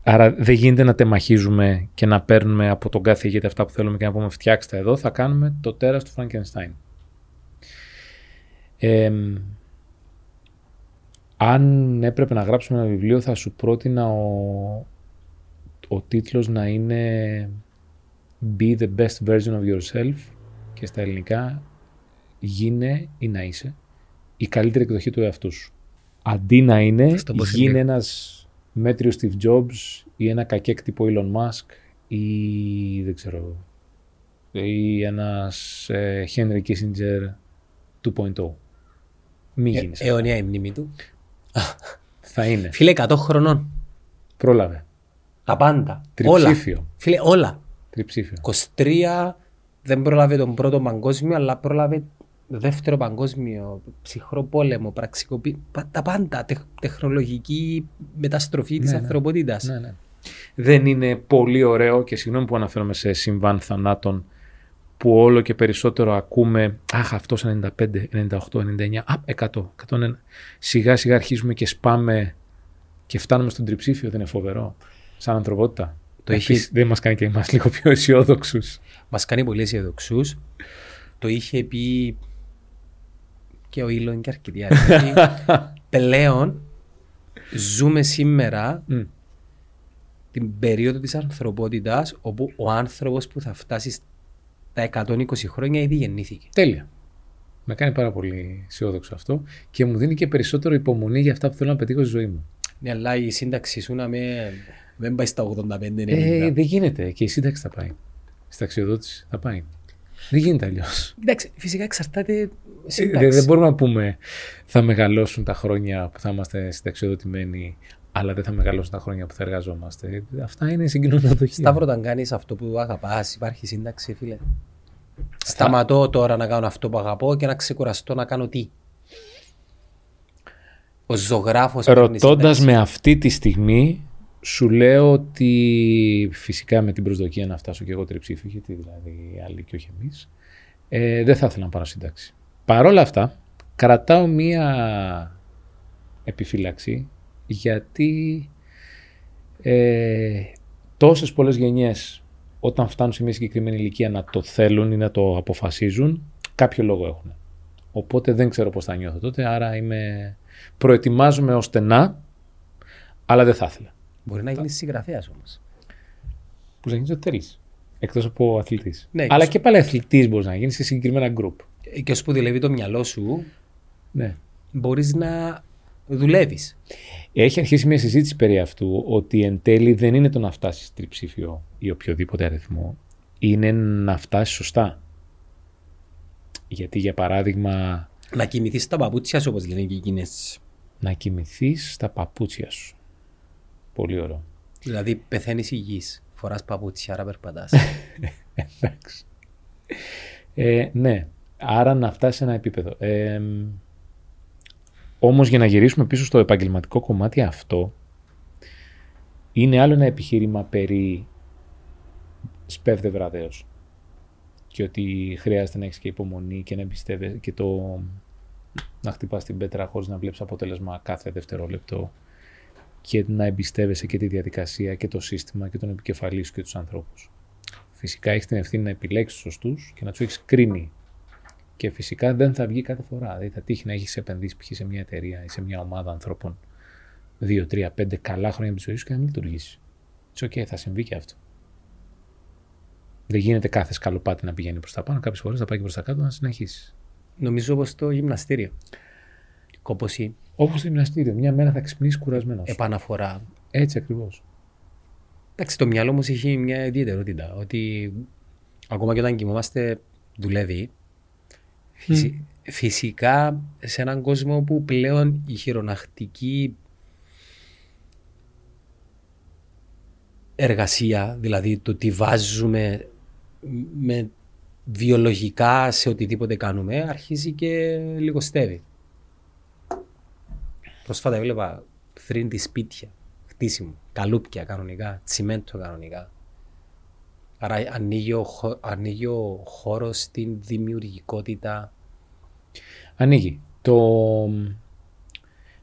Άρα δεν γίνεται να τεμαχίζουμε και να παίρνουμε από τον κάθε ηγέτη αυτά που θέλουμε και να πούμε φτιάξτε εδώ, θα κάνουμε το τέρας του Frankenstein. Ε, αν έπρεπε να γράψουμε ένα βιβλίο θα σου πρότεινα ο, ο τίτλος να είναι Be the best version of yourself και στα ελληνικά γίνε ή να είσαι η καλύτερη εκδοχή του εαυτού σου. Αντί να είναι Στο πω σε γίνε λίγο. ένας μέτριος Steve Jobs ή ένα κακέκτυπο Elon Musk ή δεν ξέρω ή ένας ε, Henry Kissinger 2.0. Μη Ε, γίνεις. αιωνία η μνήμη του. Θα είναι. Φίλε 100 χρονών. Πρόλαβε. Τα πάντα. Τριψήφιο. Όλα. Φίλε, όλα. Τριψήφιο. 23 δεν πρόλαβε τον πρώτο παγκόσμιο, αλλά πρόλαβε δεύτερο παγκόσμιο, ψυχρό πόλεμο, πραξικοπή. πα- Τα πάντα. Τεχ, τεχνολογική μεταστροφή της Ναι, ναι. ανθρωπότητας. Ναι, ναι. Δεν είναι πολύ ωραίο και συγγνώμη που αναφέρομαι σε συμβάν θανάτων που όλο και περισσότερο ακούμε «Αχ, αυτός 95, 98, 99, α, 100, 101». Σιγά σιγά αρχίζουμε και σπάμε και φτάνουμε στον τριψήφιο, δεν είναι φοβερό, σαν ανθρωπότητα. Το Επίσης, έχει- Δεν μας κάνει και εμάς λίγο πιο αισιόδοξους. Μας κάνει πολύ αισιοδοξού. Το είχε πει και ο Ήλον και αρκετοί άλλοι. ότι Πλέον ζούμε σήμερα την περίοδο της ανθρωπότητας όπου ο άνθρωπος που θα φτάσει στα 120 χρόνια ήδη γεννήθηκε. Τέλεια. Με κάνει πάρα πολύ αισιόδοξο αυτό και μου δίνει και περισσότερο υπομονή για αυτά που θέλω να πετύχω στη ζωή μου. Ναι, αλλά η σύνταξη σου να με, δεν πάει στα 85-90. Ε, δεν γίνεται. Και η σύνταξη θα πάει. Η συνταξιοδότηση θα πάει. Δεν γίνεται αλλιώς. Εντάξει, φυσικά εξαρτάται Δεν, σύνταξη. δεν μπορούμε να πούμε θα μεγαλώσουν τα χρόνια που θα είμαστε συνταξιοδοτημένοι, αλλά δεν θα μεγαλώσουν τα χρόνια που θα εργαζόμαστε. Αυτά είναι συγκοινωνία δοχεία. Σταύρο, όταν κάνεις αυτό που αγαπάς, υπάρχει σύνταξη, φίλε; Σταματώ τώρα να κάνω αυτό που αγαπώ και να ξεκουραστώ να κάνω τι; Ο ζωγράφος παίρνει Ρωτώντας σύνταξη. με αυτή τη στιγμή, σου λέω ότι φυσικά με την προσδοκία να φτάσω και εγώ τριψήφι, γιατί δηλαδή οι άλλοι και όχι εμείς, ε, δεν θα ήθελα να πάρω σύνταξη. Παρ' όλα αυτά, κρατάω μία επιφύλαξη γιατί ε, τόσες πολλές γενιές όταν φτάνουν σε μια συγκεκριμένη ηλικία να το θέλουν ή να το αποφασίζουν, κάποιο λόγο έχουν. Οπότε δεν ξέρω πώς θα νιώθω τότε, άρα είμαι... προετοιμάζομαι ώστε να, αλλά δεν θα ήθελα. Μπορεί να γίνεις συγγραφέας όμως. Που να γίνει ό,τι θέλεις. Εκτός από αθλητής. Ναι, αλλά και και πάλι αθλητής μπορείς να γίνεις σε συγκεκριμένα group. Και όσο που δουλεύει το μυαλό σου, Ναι. μπορείς να δουλεύεις. Έχει αρχίσει μια συζήτηση περί αυτού ότι εν τέλει δεν είναι το να φτάσεις τριψήφιο ή οποιοδήποτε αριθμό, είναι να φτάσεις σωστά. Γιατί για παράδειγμα Να κοιμηθείς στα παπούτσια σου, όπως λένε και εκείνε. να κοιμηθείς στα παπούτσια σου. Πολύ ωραίο. Δηλαδή, πεθαίνεις υγιής. Φοράς παπούτσια, άρα περπατάς. Εντάξει. Ε, ναι, άρα να φτάσει σε ένα επίπεδο. Ε, όμως για να γυρίσουμε πίσω στο επαγγελματικό κομμάτι αυτό, είναι άλλο ένα επιχείρημα περί σπέβδε βραδέως. Και ότι χρειάζεται να έχεις και υπομονή και να εμπιστεύεσαι και το να χτυπάς την πέτρα χωρίς να βλέπεις αποτέλεσμα κάθε δευτερόλεπτο και να εμπιστεύεσαι και τη διαδικασία και το σύστημα και τον επικεφαλής σου και τους ανθρώπους. Φυσικά έχεις την ευθύνη να επιλέξεις του σωστούς και να του έχεις κρίνει Και φυσικά δεν θα βγει κάθε φορά. Δηλαδή θα τύχει να έχεις επενδύσεις π.χ. σε μια εταιρεία ή σε μια ομάδα ανθρώπων δύο, τρία, πέντε καλά χρόνια από τη ζωή σου και να μην λειτουργήσεις. It's okay, θα συμβεί και αυτό. Δεν γίνεται κάθε σκαλοπάτι να πηγαίνει προς τα πάνω. Κάποιες φορές θα πάει και προς τα κάτω να συνεχίσεις. Νομίζω όπως το γυμναστήριο. Κόποση. Όπως το γυμναστήριο. Μια μέρα θα ξυπνήσεις κουρασμένος. Επαναφορά. Έτσι ακριβώς. Εντάξει, το μυαλό όμως έχει μια ιδιαιτερότητα. Ότι ακόμα και όταν κοιμόμαστε, δουλεύει. Φυσι... Φυσικά σε έναν κόσμο που πλέον η χειρονακτική εργασία, δηλαδή το τι βάζουμε με βιολογικά σε οτιδήποτε κάνουμε, αρχίζει και λιγοστεύει. Πρόσφατα έβλεπα θρύντη σπίτια, χτίσιμο, καλούπια κανονικά, τσιμέντο κανονικά. Άρα ανοίγει ο, ανοίγει ο χώρος στην δημιουργικότητα. Ανοίγει. Το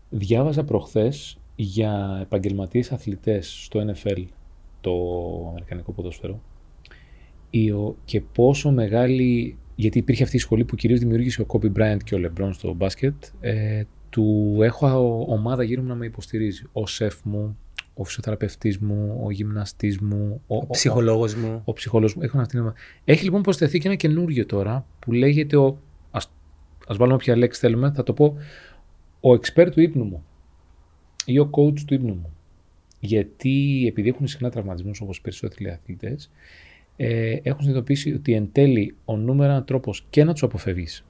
διάβαζα προχθές για επαγγελματίες αθλητές στο NFL, το Αμερικανικό ποδόσφαιρο, και πόσο μεγάλη, γιατί υπήρχε αυτή η σχολή που κυρίως δημιούργησε ο Kobe Bryant και ο LeBron στο μπάσκετ, ε, του έχω ομάδα γύρω μου να με υποστηρίζει. Ο σεφ μου, ο φυσιοθεραπευτής μου, ο γυμναστής μου, ο, ο ψυχολόγος μου. Ο ψυχολόγος μου. Έχω αυτή την Έχει λοιπόν προσθεθεί και ένα καινούργιο τώρα που λέγεται ο. Ας, ας βάλουμε όποια λέξη θέλουμε, θα το πω. Ο expert του ύπνου μου ή ο coach του ύπνου μου. Γιατί επειδή έχουν συχνά τραυματισμούς όπως περισσότεροι αθλητές, ε, έχουν συνειδητοποιήσει ότι εν τέλει ο νούμερο τρόπος και να τους αποφεύγεις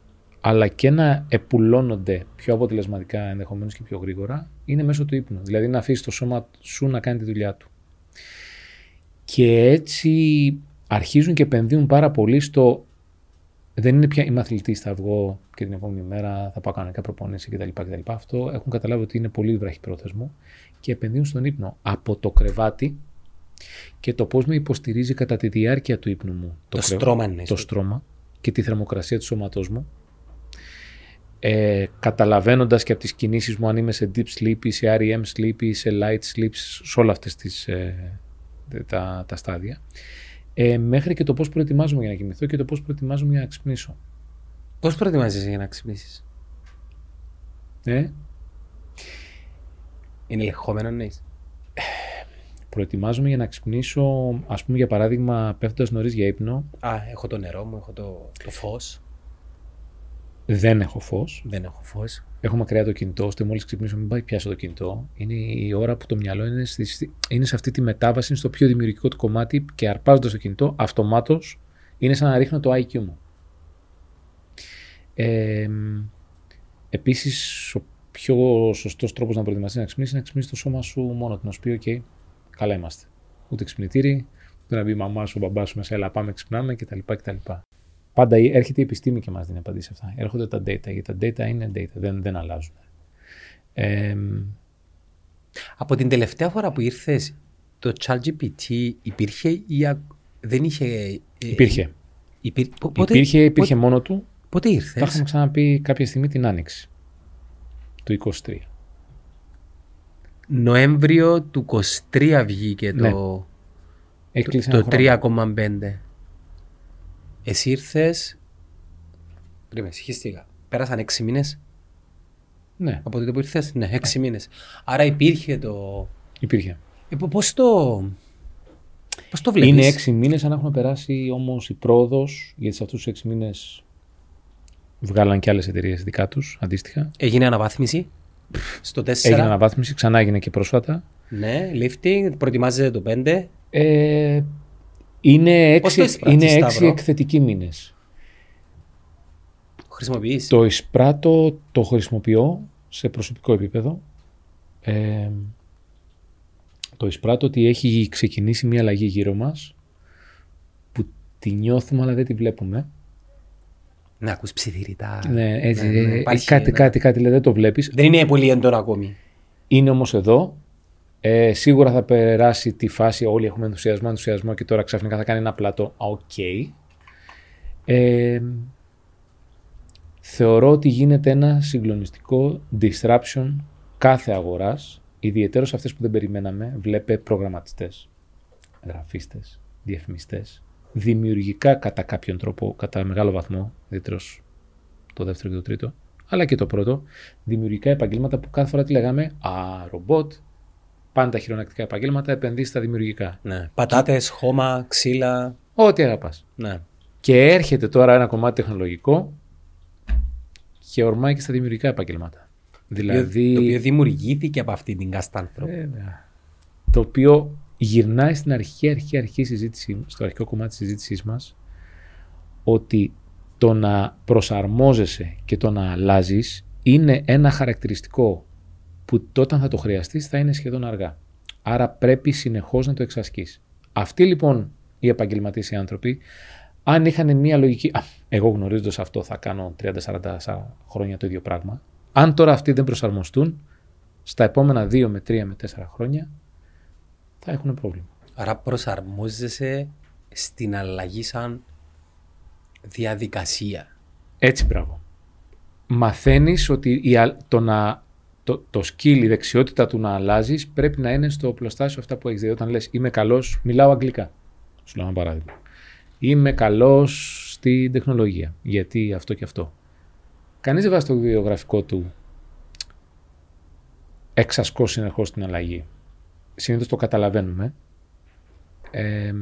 αλλά και να επουλώνονται πιο αποτελεσματικά ενδεχομένως και πιο γρήγορα, είναι μέσω του ύπνου. Δηλαδή να αφήσεις το σώμα σου να κάνει τη δουλειά του. Και έτσι αρχίζουν και επενδύουν πάρα πολύ στο. Δεν είναι πια είμαι αθλητής, θα βγω και την επόμενη μέρα θα πάω κανονικά προπόνηση κτλ. κτλ. Αυτό έχουν καταλάβει ότι είναι πολύ βραχυπρόθεσμο και επενδύουν στον ύπνο. Από το κρεβάτι και το πώς με υποστηρίζει κατά τη διάρκεια του ύπνου μου. Το, το, στρώμα, ναι, το στρώμα και τη θερμοκρασία του σώματός μου ε, καταλαβαίνοντας και από τις κινήσεις μου αν είμαι σε deep sleep ή σε REM sleep ή σε light sleep, σε όλα αυτές τις, ε, τα, τα στάδια. Ε, μέχρι και το πώς προετοιμάζομαι για να κοιμηθώ και το πώς προετοιμάζομαι για να ξυπνήσω. Πώς προετοιμάζεσαι για να ξυπνήσεις; Ε; Είναι ελεγχόμενο να είσαι. Προετοιμάζομαι για να ξυπνήσω, ας πούμε για παράδειγμα πέφτοντας νωρίς για ύπνο. Α, έχω το νερό μου, έχω το, το φως. Δεν έχω φως. Δεν έχω φως. Έχω μακριά το κινητό, ώστε μόλις ξυπνήσω, μην πάει πιάσω το κινητό. Είναι η ώρα που το μυαλό είναι, στη, είναι σε αυτή τη μετάβαση, είναι στο πιο δημιουργικό του κομμάτι και αρπάζοντας το κινητό, αυτομάτως είναι σαν να ρίχνω το IQ μου. Ε, Επίσης, ο πιο σωστός τρόπος να προετοιμαστείς να ξυπνήσεις είναι να ξυπνήσεις το σώμα σου μόνο του. Να σου πει: OK, καλά είμαστε. Ούτε ξυπνητήρι, ούτε να μπει η μαμά σου, ο μπαμπάς σου μέσα, έλα πάμε, ξυπνάμε κτλ. κτλ. Πάντα έρχεται η επιστήμη και μας δίνει απαντήσεις αυτά. Έρχονται τα data, γιατί τα data είναι data, δεν, δεν αλλάζουν. Ε, Από την τελευταία φορά που ήρθες, το ChatGPT υπήρχε ή δεν είχε... Ε, υπήρχε. Υπήρ, πότε, υπήρχε, υπήρχε πότε, μόνο του. Πότε ήρθες; Τα είχαμε ξαναπεί κάποια στιγμή την Άνοιξη του 23. Νοέμβριο του 23 βγήκε ναι. το, το, το 3,5. Εσύ ήρθε. Πριν συγχύστηκα. Πέρασαν έξι μήνες; Ναι. Από τότε που ήρθες, ναι, έξι ναι. μήνες. Άρα υπήρχε το. Υπήρχε. Ε, Πώς το. Πώς το βλέπεις; Είναι έξι μήνες, αν έχουν περάσει όμως η πρόοδος, γιατί σε αυτούς τους έξι μήνες βγάλαν και άλλες εταιρείες δικά τους αντίστοιχα. Έγινε αναβάθμιση; Στο 4. Έγινε αναβάθμιση, ξανά έγινε και πρόσφατα. Ναι, lifting, προετοιμάζεται το 5. Ε, είναι έξι, είναι έξι εκθετικοί μήνες. Χρησιμοποιείς; Το εισπράττω, το χρησιμοποιώ σε προσωπικό επίπεδο. Ε, το εισπράττω ότι έχει ξεκινήσει μια αλλαγή γύρω μας που τη νιώθουμε αλλά δεν τη βλέπουμε. Να ακούς ψιθυριστά. Ναι, έτσι. Ναι, ναι, κάτι, κάτι, κάτι, δεν το βλέπεις. Δεν είναι πολύ έντονο ακόμη. Είναι όμως εδώ ε, σίγουρα θα περάσει τη φάση, όλοι έχουμε ενθουσιασμό, ενθουσιασμό και τώρα ξαφνικά θα κάνει ένα plateau. OK. Okay. Ε, θεωρώ ότι γίνεται ένα συγκλονιστικό disruption κάθε αγοράς, ιδιαίτερως αυτές που δεν περιμέναμε, βλέπε προγραμματιστές, γραφίστες, διαφημιστές, δημιουργικά κατά κάποιον τρόπο, κατά μεγάλο βαθμό, ιδιαίτερως το δεύτερο και το τρίτο, αλλά και το πρώτο, δημιουργικά επαγγέλματα που κάθε φορά τι λέγαμε, Α, ρομπότ, πάντα χειρονακτικά επαγγέλματα, επενδύσει στα δημιουργικά. Ναι. Πατάτες, χώμα, ξύλα. Ό,τι αγαπάς. Ναι. Και έρχεται τώρα ένα κομμάτι τεχνολογικό και ορμάει και στα δημιουργικά επαγγέλματα. Δηλαδή. Το οποίο δημιουργήθηκε από αυτήν την καστάνθρωπο. Βέβαια. Το οποίο γυρνάει στην αρχή, αρχή, αρχή συζήτηση, στο αρχικό κομμάτι της συζήτησής μας, ότι το να προσαρμόζεσαι και το να αλλάζεις είναι ένα χαρακτηριστικό που τότε θα το χρειαστείς θα είναι σχεδόν αργά. Άρα πρέπει συνεχώς να το εξασκείς. Αυτοί λοιπόν οι επαγγελματίες οι άνθρωποι, αν είχαν μια λογική, α, εγώ γνωρίζοντας αυτό θα κάνω 30-40 χρόνια το ίδιο πράγμα, αν τώρα αυτοί δεν προσαρμοστούν, στα επόμενα 2 με 3 με 4 χρόνια θα έχουν πρόβλημα. Άρα προσαρμόζεσαι στην αλλαγή σαν διαδικασία. Έτσι, μπράβο. Μαθαίνεις ότι η, το, να, το, το skill, η δεξιότητα του να αλλάζεις πρέπει να είναι στο πλωστάσιο αυτά που έχεις δει. Όταν λες Είμαι καλός, μιλάω αγγλικά. Σου λέω ένα παράδειγμα. Είμαι καλός στην τεχνολογία. Γιατί αυτό και αυτό. Κανείς δεν βάζει το βιογραφικό του εξασκώ συνεχώς την αλλαγή. Συνήθως το καταλαβαίνουμε. Ε,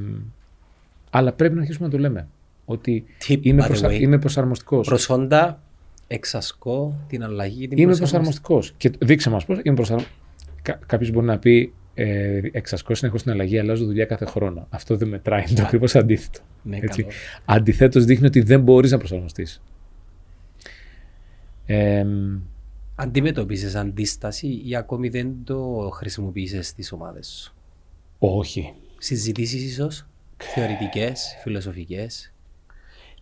αλλά πρέπει να αρχίσουμε να το λέμε. Ότι είμαι, προσα... είμαι προσαρμοστικός. Προσόντα, εξασκώ την αλλαγή. Την είμαι προσαρμοστικός. Και δείξε μας πώς είμαι προσαρμοστικό. Κα... Κάποιος μπορεί να πει ε, εξασκώ συνεχώς την αλλαγή, αλλάζω δουλειά κάθε χρόνο. Αυτό δεν μετράει. Είναι το ακριβώς αντίθετο. Ναι, Αντιθέτως, δείχνει ότι δεν μπορείς να προσαρμοστείς. Ε, Αντιμετωπίζεις αντίσταση ή ακόμη δεν το χρησιμοποιήσει στις ομάδες σου; Όχι. Συζητήσεις ίσως, θεωρητικές, φιλοσοφικές;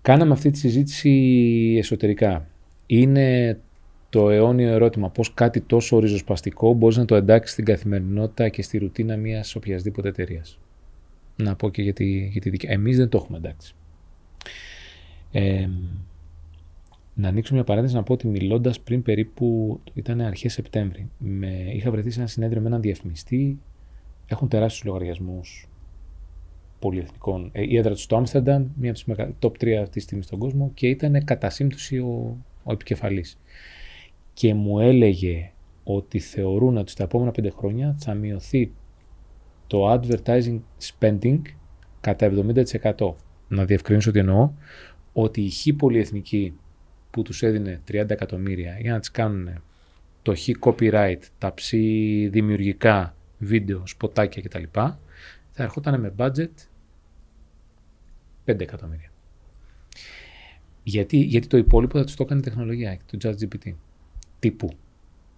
Κάναμε αυτή τη συζήτηση εσωτερικά. Είναι το αιώνιο ερώτημα πώς κάτι τόσο ριζοσπαστικό μπορείς να το εντάξεις στην καθημερινότητα και στη ρουτίνα μιας οποιασδήποτε εταιρείας. Να πω και γιατί, γιατί δικιά. Εμείς δεν το έχουμε εντάξει. Ε, να ανοίξω μια παρένθεση να πω ότι μιλώντας πριν περίπου ήταν αρχές Σεπτέμβρη. Με, είχα βρεθεί σε ένα συνέδριο με έναν διαφημιστή. Έχουν τεράστιους λογαριασμούς πολυεθνικών. Ε, η έδρα του στο Άμστερνταμ, μία από τις top 3 αυτής της στιγμή στον κόσμο και ήταν κατά σύμπτωση ο, ο επικεφαλής. Και μου έλεγε ότι θεωρούν ότι στα επόμενα πέντε χρόνια θα μειωθεί το advertising spending κατά 70%. Να διευκρινίσω ότι εννοώ ότι η χ πολυεθνική που τους έδινε 30 εκατομμύρια για να τις κάνουν το χ copyright, τα ψ δημιουργικά βίντεο, σποτάκια κτλ. θα ερχόταν με budget 5 εκατομμύρια. Γιατί, γιατί το υπόλοιπο θα τους το έκανε η τεχνολογία, το ChatGPT. Τύπου.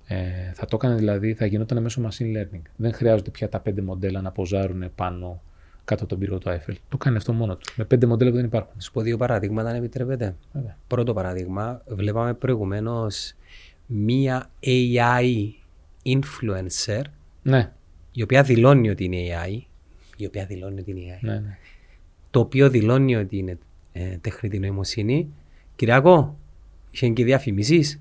Ε, θα το έκανε δηλαδή, θα γινόταν μέσω machine learning. Δεν χρειάζονται πια τα πέντε μοντέλα να ποζάρουν πάνω κάτω από τον πύργο του Eiffel. Το κάνει αυτό μόνο του. Με πέντε μοντέλα που δεν υπάρχουν. Σου πω δύο παραδείγματα, αν επιτρέπετε. Βέβαια. Πρώτο παράδειγμα, βλέπαμε προηγουμένως μία AI influencer. Ναι. Η οποία δηλώνει ότι είναι AI. Η οποία δηλώνει ότι είναι AI. Ναι, ναι το οποίο δηλώνει ότι είναι ε, τεχνητή νοημοσύνη. Κυριακό, είχε και διαφημίσεις;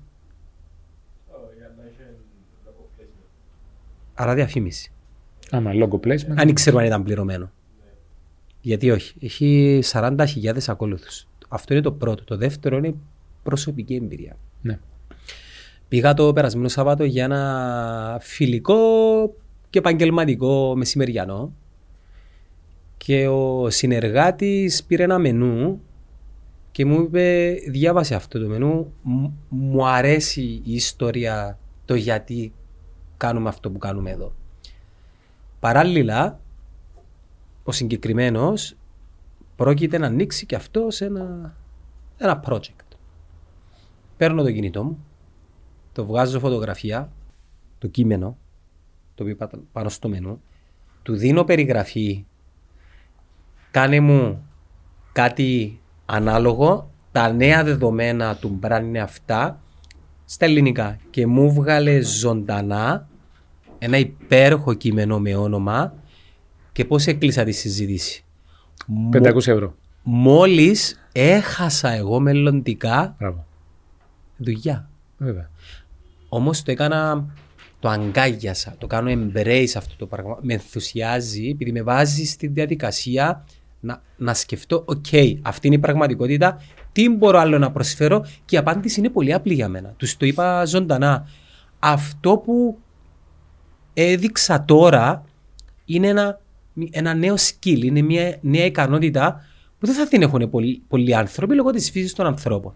Άρα διαφήμιση. Άμα logo placement. Αν ξέρω αν ήταν πληρωμένο. Γιατί όχι. Έχει 40.000 ακόλουθους. Αυτό είναι το πρώτο. Το δεύτερο είναι προσωπική εμπειρία. Ναι. Πήγα το περασμένο Σαββάτο για ένα φιλικό και επαγγελματικό μεσημεριανό και ο συνεργάτης πήρε ένα μενού και μου είπε διάβασε αυτό το μενού, μου αρέσει η ιστορία το γιατί κάνουμε αυτό που κάνουμε εδώ. Παράλληλα, ο συγκεκριμένος πρόκειται να ανοίξει και αυτό σε ένα, ένα project. Παίρνω το κινητό μου, το βγάζω φωτογραφία, το κείμενο, το οποίο πάνω στο μενού, του δίνω περιγραφή κάνε μου κάτι ανάλογο, τα νέα δεδομένα του μπραν είναι αυτά, στα ελληνικά. Και μου βγάλε ζωντανά ένα υπέροχο κείμενο με όνομα και πώς έκλεισα τη συζήτηση. 500 ευρώ. Μόλις έχασα εγώ μελλοντικά Μπράβο. δουλειά. Βέβαια. Όμως το έκανα, το αγκάλιασα, το κάνω embrace αυτό το πράγμα. Με ενθουσιάζει επειδή με βάζει στη διαδικασία Να, να σκεφτώ, οκ, αυτή είναι η πραγματικότητα, τι μπορώ άλλο να προσφέρω και η απάντηση είναι πολύ απλή για μένα. Τους το είπα ζωντανά. Αυτό που έδειξα τώρα είναι ένα, ένα νέο skill, είναι μια νέα ικανότητα που δεν θα την έχουν πολλοί, πολλοί άνθρωποι λόγω της φύσης των ανθρώπων.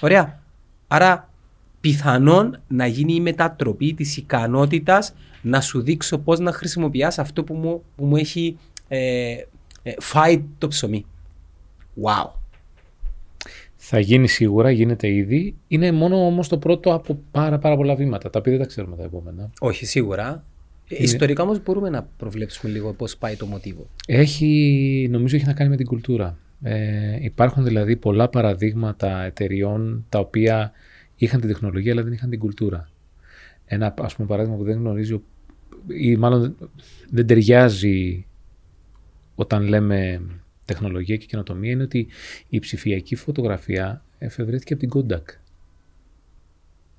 Ωραία. Άρα πιθανόν να γίνει η μετατροπή της ικανότητας να σου δείξω πώς να χρησιμοποιεί αυτό που μου, που μου έχει ε, ε, φάει το ψωμί. Wow. Θα γίνει σίγουρα, γίνεται ήδη. Είναι μόνο όμως το πρώτο από πάρα, πάρα πολλά βήματα, τα οποία δεν τα ξέρουμε τα επόμενα. Όχι, σίγουρα. Είναι... Ιστορικά όμως μπορούμε να προβλέψουμε λίγο πώς πάει το μοτίβο. Έχει, νομίζω έχει να κάνει με την κουλτούρα. Ε, υπάρχουν δηλαδή πολλά παραδείγματα εταιριών τα οποία είχαν την τεχνολογία αλλά δεν είχαν την κουλτούρα. Ένα ας πούμε, παράδειγμα που δεν γνωρίζει ή μάλλον δεν ταιριάζει όταν λέμε τεχνολογία και καινοτομία είναι ότι η ψηφιακή φωτογραφία εφευρέθηκε από την Kodak.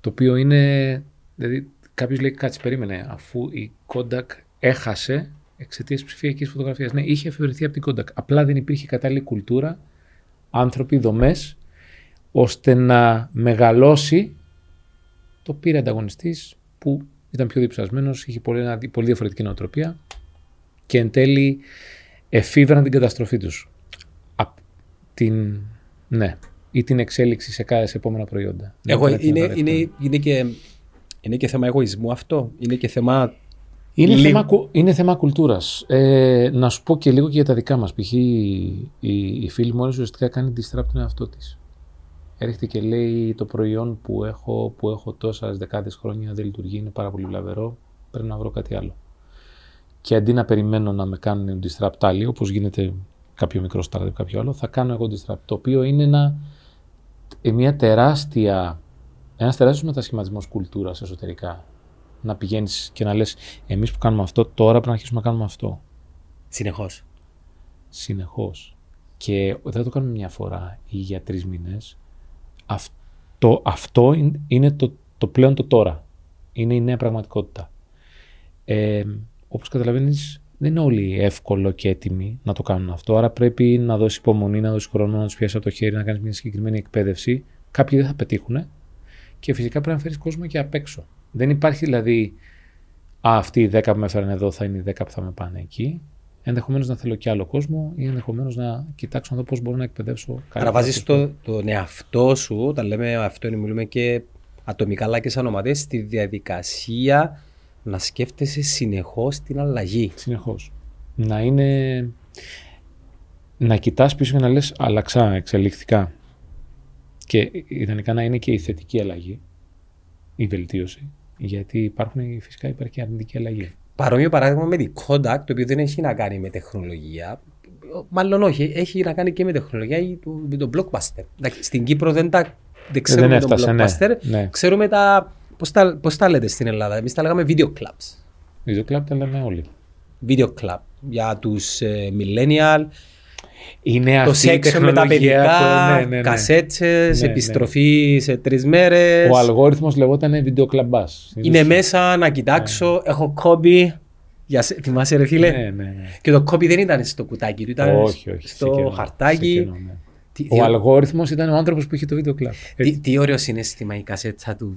Το οποίο είναι, δηλαδή κάποιος λέει κάτσε περίμενε αφού η Kodak έχασε εξαιτίας της ψηφιακής φωτογραφίας. Ναι, είχε εφευρεθεί από την Kodak. Απλά δεν υπήρχε κατάλληλη κουλτούρα, άνθρωποι, δομές, ώστε να μεγαλώσει. Το πήρε ανταγωνιστής που ήταν πιο διψασμένος, είχε πολύ, πολύ διαφορετική νοοτροπία και εν τέλει εφήβραν την καταστροφή τους. την, ναι, ή την εξέλιξη σε κάθε επόμενα προϊόντα. Εγώ, είναι, είναι, είναι, και, είναι και θέμα εγωισμού αυτό. Είναι και θέμα είναι, θέμα, είναι θέμα κουλτούρας. Ε, να σου πω και λίγο και για τα δικά μας. Π.χ. η, η, φίλη μου ουσιαστικά κάνει disrupt τον εαυτό της. Έρχεται και λέει το προϊόν που έχω, που έχω τόσα δεκάδες χρόνια δεν λειτουργεί, είναι πάρα πολύ βλαβερό, πρέπει να βρω κάτι άλλο. Και αντί να περιμένω να με κάνουν disrupt άλλοι, όπως γίνεται κάποιο μικρό startup κάποιο άλλο, θα κάνω εγώ disrupt. Το οποίο είναι ένα, μια τεράστια, ένας τεράστιος μετασχηματισμός κουλτούρας εσωτερικά να πηγαίνεις και να λες: Εμείς που κάνουμε αυτό, τώρα πρέπει να αρχίσουμε να κάνουμε αυτό. Συνεχώς. Συνεχώς. Και δεν θα το κάνουμε μια φορά ή για τρεις μήνες. Αυτό, αυτό είναι το, το πλέον το τώρα. Είναι η νέα πραγματικότητα. Ε, Όπως καταλαβαίνεις, δεν είναι όλοι εύκολο και έτοιμοι να το κάνουν αυτό. Άρα πρέπει να δώσεις υπομονή, να δώσεις χρόνο, να τους πιάσεις από το χέρι, να κάνεις μια συγκεκριμένη εκπαίδευση. Κάποιοι δεν θα πετύχουν. Και φυσικά πρέπει να φέρεις κόσμο και απ' έξω. Δεν υπάρχει δηλαδή, α, αυτοί οι 10 που με έφεραν εδώ θα είναι οι 10 που θα με πάνε εκεί. Ενδεχομένως να θέλω και άλλο κόσμο ή ενδεχομένως να κοιτάξω να δω πώς μπορώ να εκπαιδεύσω κάτι. Άρα βάζεις το, τον εαυτό σου, όταν λέμε αυτό, μιλούμε και ατομικά αλλά και σαν ομάδες, στη διαδικασία να σκέφτεσαι συνεχώς την αλλαγή. Συνεχώς. Να είναι. Να κοιτάς πίσω και να λες αλλαξά, εξελιχθικά. Και ιδανικά να είναι και η θετική αλλαγή, η βελτίωση. Γιατί υπάρχουν, φυσικά υπάρχει και αρνητική αλλαγή. Παρόμοιο παράδειγμα με την Kodak, το οποίο δεν έχει να κάνει με τεχνολογία. Μάλλον όχι, έχει να κάνει και με τεχνολογία ή με το blockbuster. Στην Κύπρο δεν τα δεν ξέρουμε δεν έφτασε, το blockbuster. Ναι, ναι. Ξέρουμε τα. Πώς τα, πώς τα λέτε στην Ελλάδα, εμείς τα λέγαμε video clubs. Video club τα λέμε όλοι. Video club για τους ε, millennial, είναι το σεξ με τα παιδικά, ναι, ναι, ναι. κασέτσες, ναι, επιστροφή σε τρεις μέρες. Ο αλγόριθμος λεγόταν βιντεοκλαμπά. Είναι μέσα να κοιτάξω, έχω κόμπι. Για... Θυμάσαι ρε φίλε; Ναι, ναι, ναι. Και το κόμπι δεν ήταν στο κουτάκι του, ήταν όχι, όχι, στο χαρτάκι. Τι, ο αλγόριθμος ήταν ο άνθρωπος που είχε το βίντεο κλαμπ. Τι, τι ωραίο συνέστημα η κασέτσα του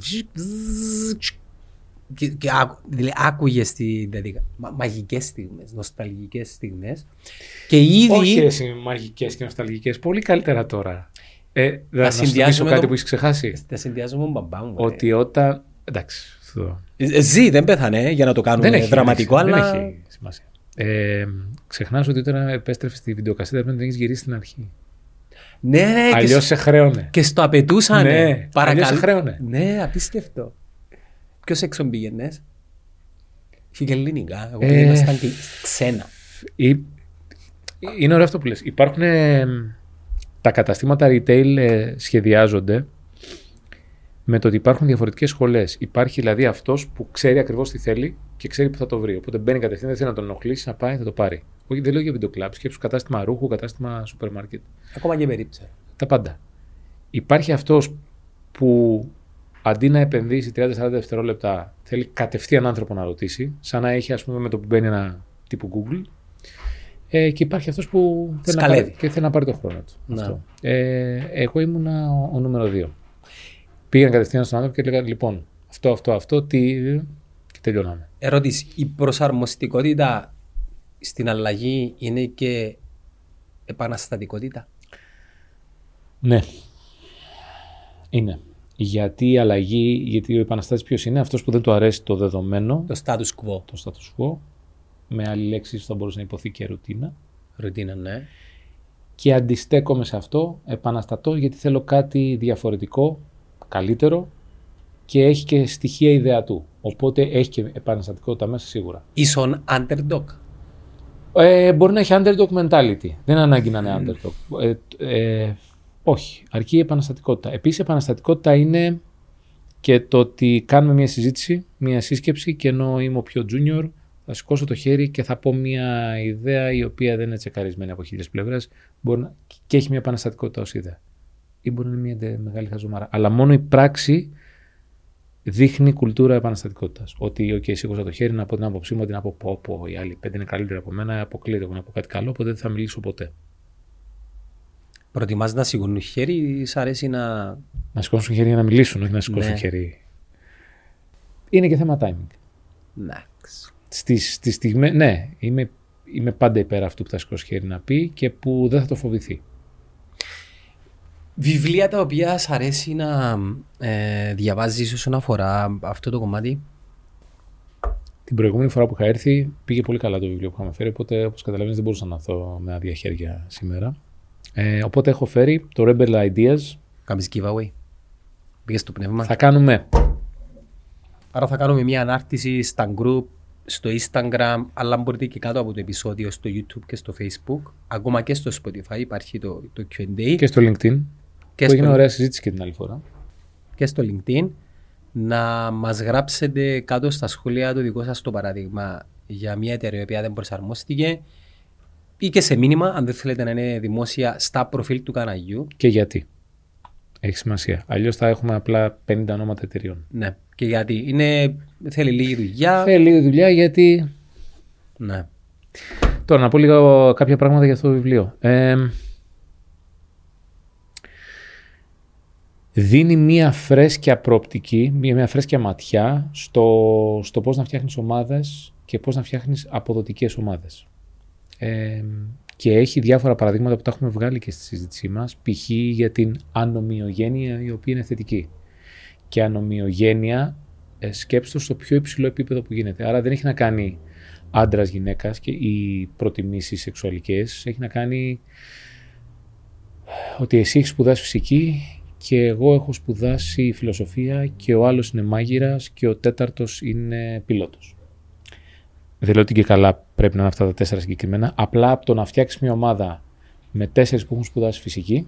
και, και άκου, δηλαδή, άκουγες τη διαδικασία. Μα, μαγικές στιγμές, νοσταλγικές στιγμές. Και ήδη. Όχι εσύ, μαγικές και νοσταλγικές. Πολύ καλύτερα τώρα. Ε, θα συνδυάσουμε κάτι το... που έχεις ξεχάσει. Θα συνδυάζουμε με μπαμπά μου. Ότι όταν. Εντάξει. Ε, ζει, δεν πέθανε για να το κάνουμε δεν έχει, δραματικό, δεν αλλά. Δεν έχει σημασία. Ε, Ξεχνάς ότι όταν επέστρεφε στη βιντεοκασέτα πρέπει να την έχεις γυρίσει στην αρχή. Ναι, ναι. Αλλιώς σε χρέωνε. Και στο απαιτούσαν. Ναι, Παρακαλώ. σε χρέωνε. Ναι, απίστευτο. Ποιος έξω πήγαινες; Είχε και ελληνικά. Εγώ πήγαινα ε, στα ξένα. Είναι ωραίο αυτό που λες. Υπάρχουν ε, τα καταστήματα retail ε, σχεδιάζονται με το ότι υπάρχουν διαφορετικές σχολές. Υπάρχει δηλαδή αυτός που ξέρει ακριβώς τι θέλει και ξέρει που θα το βρει. Οπότε μπαίνει κατευθείαν, δεν θέλει να τον ενοχλήσει, να πάει, θα το πάρει. Όχι, δεν λέω για βιντεοκλαμπ, σκέψου κατάστημα ρούχου, κατάστημα σούπερ μάρκετ. Ακόμα και περίπτωση. Τα πάντα. Υπάρχει αυτός που αντί να επενδύσει 30-40 δευτερόλεπτα, θέλει κατευθείαν άνθρωπο να ρωτήσει, σαν να έχει, ας πούμε, με το που μπαίνει ένα τύπου Google. Ε, και υπάρχει αυτός που θέλει να, Σκαλεύει. πάρει, και θέλει να πάρει το χρόνο του. Να. Αυτό. Ε, εγώ ήμουνα ο, ο νούμερο 2. Πήγαν κατευθείαν στον άνθρωπο και έλεγα: Λοιπόν, αυτό, αυτό, αυτό, τι. και τελειώναμε. Ερώτηση. Η προσαρμοστικότητα στην αλλαγή είναι και επαναστατικότητα; Ναι. Είναι. Γιατί η αλλαγή, γιατί ο επαναστάτης ποιος είναι, αυτός που δεν του αρέσει το δεδομένο, Το status quo. το status quo, με άλλη λέξη θα μπορούσε να υποθεί και ρουτίνα. Ρουτίνα, ναι. Και αντιστέκομαι σε αυτό, επαναστατώ γιατί θέλω κάτι διαφορετικό, καλύτερο και έχει και στοιχεία ιδεατού. Οπότε έχει και επαναστατικότητα μέσα σίγουρα. Ίσον underdog. Ε, μπορεί να έχει underdog mentality. Δεν είναι ανάγκη να είναι underdog. Ε, ε, όχι. Αρκεί η επαναστατικότητα. Επίσης, η επαναστατικότητα είναι και το ότι κάνουμε μια συζήτηση, μια σύσκεψη και ενώ είμαι ο πιο junior, θα σηκώσω το χέρι και θα πω μια ιδέα η οποία δεν είναι τσεκαρισμένη από χίλιες πλευρές και έχει μια επαναστατικότητα ως ιδέα. Ή μπορεί να είναι μια ντε- μεγάλη χαζομάρα. Αλλά μόνο η πράξη δείχνει κουλτούρα επαναστατικότητας. Ότι, OK, σήκωσα το χέρι να πω την άποψή μου, ότι να πω πω, πω, οι άλλοι πέντε είναι καλύτεροι από μένα, αποκλείεται εγώ να πω κάτι καλό, οπότε δεν θα μιλήσω ποτέ. Προτιμάς να σηκώνουν χέρι ή σ' αρέσει να... Να σηκώσουν χέρι για να μιλήσουν, όχι να σηκώσουν Ναι. χέρι. Είναι και θέμα timing. Εντάξει. Στις, στις στιγμές, ναι, είμαι, είμαι πάντα υπέρ αυτού που θα σηκώσει χέρι να πει και που δεν θα το φοβηθεί. Βιβλία τα οποία σ' αρέσει να ε, διαβάζεις όσον αφορά αυτό το κομμάτι; Την προηγούμενη φορά που είχα έρθει πήγε πολύ καλά το βιβλίο που είχαμε φέρει, οπότε όπως καταλαβαίνεις δεν μπορούσα να έρθω με άδεια χέρια σήμερα. Ε, οπότε έχω φέρει το Rebel Ideas. Κάνεις giveaway; Πήγες στο πνεύμα; Θα κάνουμε Άρα θα κάνουμε μια ανάρτηση στα group, στο Instagram, αλλά μπορείτε και κάτω από το επεισόδιο στο YouTube και στο Facebook. Ακόμα και στο Spotify υπάρχει το, το Q&A και στο LinkedIn. Και που έγινε στο, ωραία συζήτηση και την άλλη φορά. και στο LinkedIn να μας γράψετε κάτω στα σχόλια το δικό σας το παράδειγμα για μια εταιρεία η οποία δεν προσαρμόστηκε ή και σε μήνυμα αν δεν θέλετε να είναι δημόσια στα προφίλ του καναλιού. Και γιατί. Έχει σημασία. Αλλιώς θα έχουμε απλά 50 ονόματα εταιριών. Ναι. Και γιατί είναι, θέλει λίγη δουλειά. Θέλει λίγη δουλειά γιατί. Ναι. Τώρα να πω λίγο κάποια πράγματα για αυτό το βιβλίο. Ε, δίνει μία φρέσκια προοπτική, μία, μία φρέσκια ματιά στο, στο πώς να φτιάχνεις ομάδες και πώς να φτιάχνεις αποδοτικές ομάδες. Ε, και έχει διάφορα παραδείγματα που τα έχουμε βγάλει και στη συζήτησή μας, π.χ. για την ανομοιογένεια η οποία είναι θετική. Και ανομοιογένεια ε, σκέψτε το στο πιο υψηλό επίπεδο που γίνεται. Άρα δεν έχει να κάνει άντρας γυναίκας και οι προτιμήσεις σεξουαλικές. Έχει να κάνει ότι εσύ έχεις σπουδάσει φυσική και εγώ έχω σπουδάσει φιλοσοφία και ο άλλος είναι μάγειρας και ο τέταρτος είναι πιλότος. Δεν λέω ότι και καλά πρέπει να είναι αυτά τα τέσσερα συγκεκριμένα. Απλά από το να φτιάξεις μια ομάδα με τέσσερις που έχουν σπουδάσει φυσική,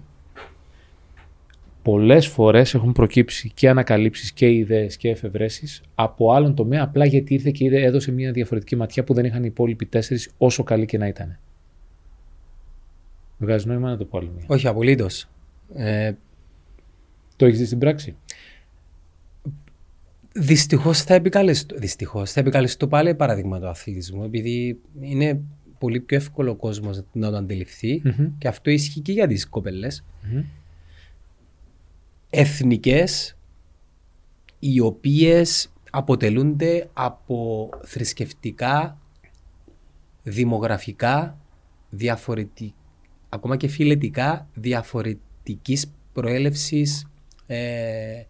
πολλές φορές έχουν προκύψει και ανακαλύψεις και ιδέες και εφευρέσεις από άλλον τομέα, απλά γιατί ήρθε και είδε, έδωσε μια διαφορετική ματιά που δεν είχαν οι υπόλοιποι τέσσερις όσο καλή και να ήταν. Βγάζει νόημα να το πω άλλη μία. Όχι, απολύτως. Ε, Το έχεις δει στην πράξη; Δυστυχώς θα επικαλεστώ, δυστυχώς, θα επικαλεστώ πάλι παράδειγμα του αθλητισμού, επειδή είναι πολύ πιο εύκολο ο κόσμος να το αντιληφθεί Μμμ. και αυτό ισχύει και για τις κοπέλες. Μμμ. Εθνικές οι οποίες αποτελούνται από θρησκευτικά, δημογραφικά, διαφορετικά, ακόμα και φιλετικά διαφορετικής προέλευσης ε,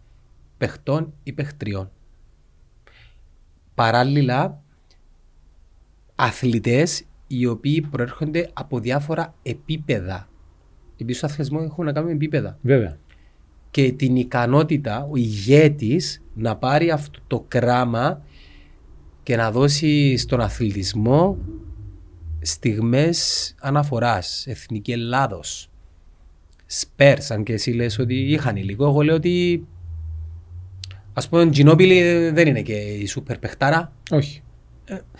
παιχτών ή παιχτριών. Παράλληλα, αθλητές οι οποίοι προέρχονται από διάφορα επίπεδα. Επειδή στο αθλητισμό έχουν να κάνουν επίπεδα. Βέβαια. Και την ικανότητα, ο ηγέτης, να πάρει αυτό το κράμα και να δώσει στον αθλητισμό στιγμές αναφοράς. Εθνική Ελλάδος. Σπέρς, αν και εσύ λες ότι είχαν υλικό. Εγώ λέω ότι ας πούμε ο Τζινόπιλη δεν είναι και η σούπερ παιχτάρα. Όχι.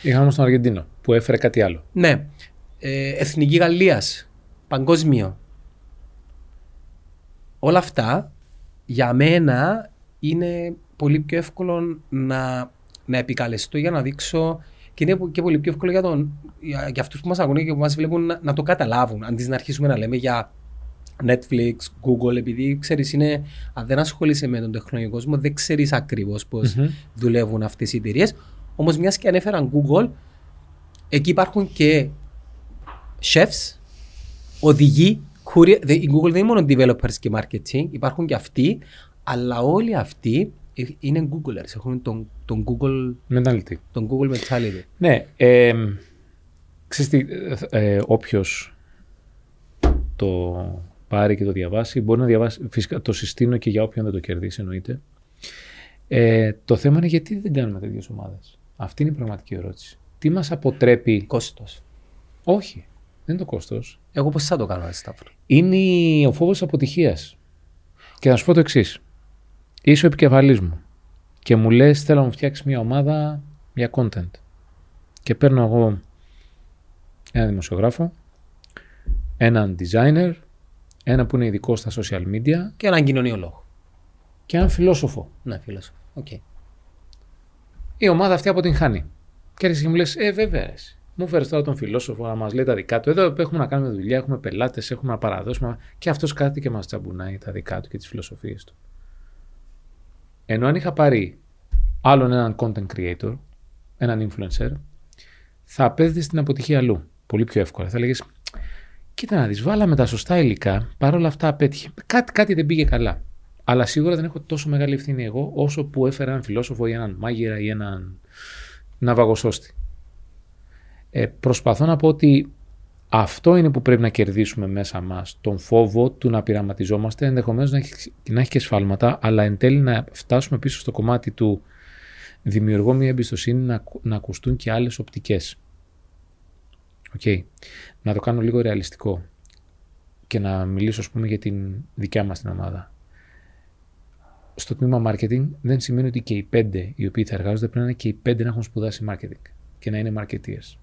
Είχαμε όμως τον Αργεντίνο που έφερε κάτι άλλο. Ναι. Ε, Εθνική Γαλλίας. Παγκόσμιο. Όλα αυτά για μένα είναι πολύ πιο εύκολο να, να επικαλεστώ για να δείξω Και είναι και πολύ πιο εύκολο για, τον, για, για αυτούς που μας ακούνε και που μας βλέπουν να, να το καταλάβουν. Αντί να αρχίσουμε να λέμε για Netflix, Google, επειδή ξέρεις, είναι, αν δεν ασχολείσαι με τον τεχνολογικό κόσμο, δεν ξέρεις ακριβώς πώς Μμμ. δουλεύουν αυτές οι εταιρείες. Όμως, μιας και ανέφεραν Google, εκεί υπάρχουν και chefs, οδηγοί, courier. δε- Η Google δεν είναι μόνο developers και marketing, υπάρχουν και αυτοί, αλλά όλοι αυτοί ε, είναι Googlers, έχουν τον, τον, Google, Mentality. τον Google mentality. Ναι, ε, ξέρεις τι, ε, ε, όποιος το πάρει και το διαβάσει, μπορεί να διαβάσει, φυσικά το συστήνω και για όποιον δεν το κερδίσει εννοείται. Ε, το θέμα είναι γιατί δεν κάνουμε τέτοιες ομάδες. Αυτή είναι η πραγματική ερώτηση. Τι μας αποτρέπει, Κόστος. όχι, δεν είναι το κόστος, Εγώ πώς θα το κάνω, ρε Σταύρο; είναι η- ο φόβος αποτυχίας. Και να σου πω το εξής. Είσαι ο επικεφαλής μου και μου λες θέλω να μου φτιάξεις μια ομάδα για content. Και παίρνω εγώ ένα δημοσιογράφο, έναν designer, ένα που είναι ειδικό στα social media Και έναν κοινωνιολόγο. και έναν φιλόσοφο. Ναι, φίλος. Οκ. Η ομάδα αυτή αποτυγχάνει. Και έρχεσαι και μου λες, ε βέβαια εσύ. Μου φέρεις τώρα τον φιλόσοφο να μας λέει τα δικά του. Εδώ έχουμε να κάνουμε δουλειά, έχουμε πελάτες, έχουμε να παραδώσουμε. Και αυτός κάθεται και μας τσαμπουνάει τα δικά του και τις φιλοσοφίες του. Ενώ αν είχα πάρει άλλον έναν content creator, έναν influencer, θα απέδιδε την αποτυχία αλλού. Πολύ πιο εύκολα. Θα έλεγε, κοίτα να δεις, βάλαμε τα σωστά υλικά, παρόλα αυτά απέτυχε. Κάτι, κάτι δεν πήγε καλά. Αλλά σίγουρα δεν έχω τόσο μεγάλη ευθύνη εγώ όσο που έφερα έναν φιλόσοφο ή έναν μάγειρα ή έναν ναυαγοσώστη. Ε, προσπαθώ να πω ότι αυτό είναι που πρέπει να κερδίσουμε μέσα μας, τον φόβο του να πειραματιζόμαστε, ενδεχομένως να έχει, να έχει και σφάλματα, αλλά εν τέλει να φτάσουμε πίσω στο κομμάτι του δημιουργώ μια εμπιστοσύνη να, ακου- να ακουστούν και άλλες οπτικές. Οκ. Να το κάνω λίγο ρεαλιστικό και να μιλήσω, ας πούμε, για την δικιά μας την ομάδα. Στο τμήμα marketing δεν σημαίνει ότι και οι πέντε οι οποίοι θα εργάζονται πρέπει να είναι και οι πέντε να έχουν σπουδάσει marketing και να είναι marketeers.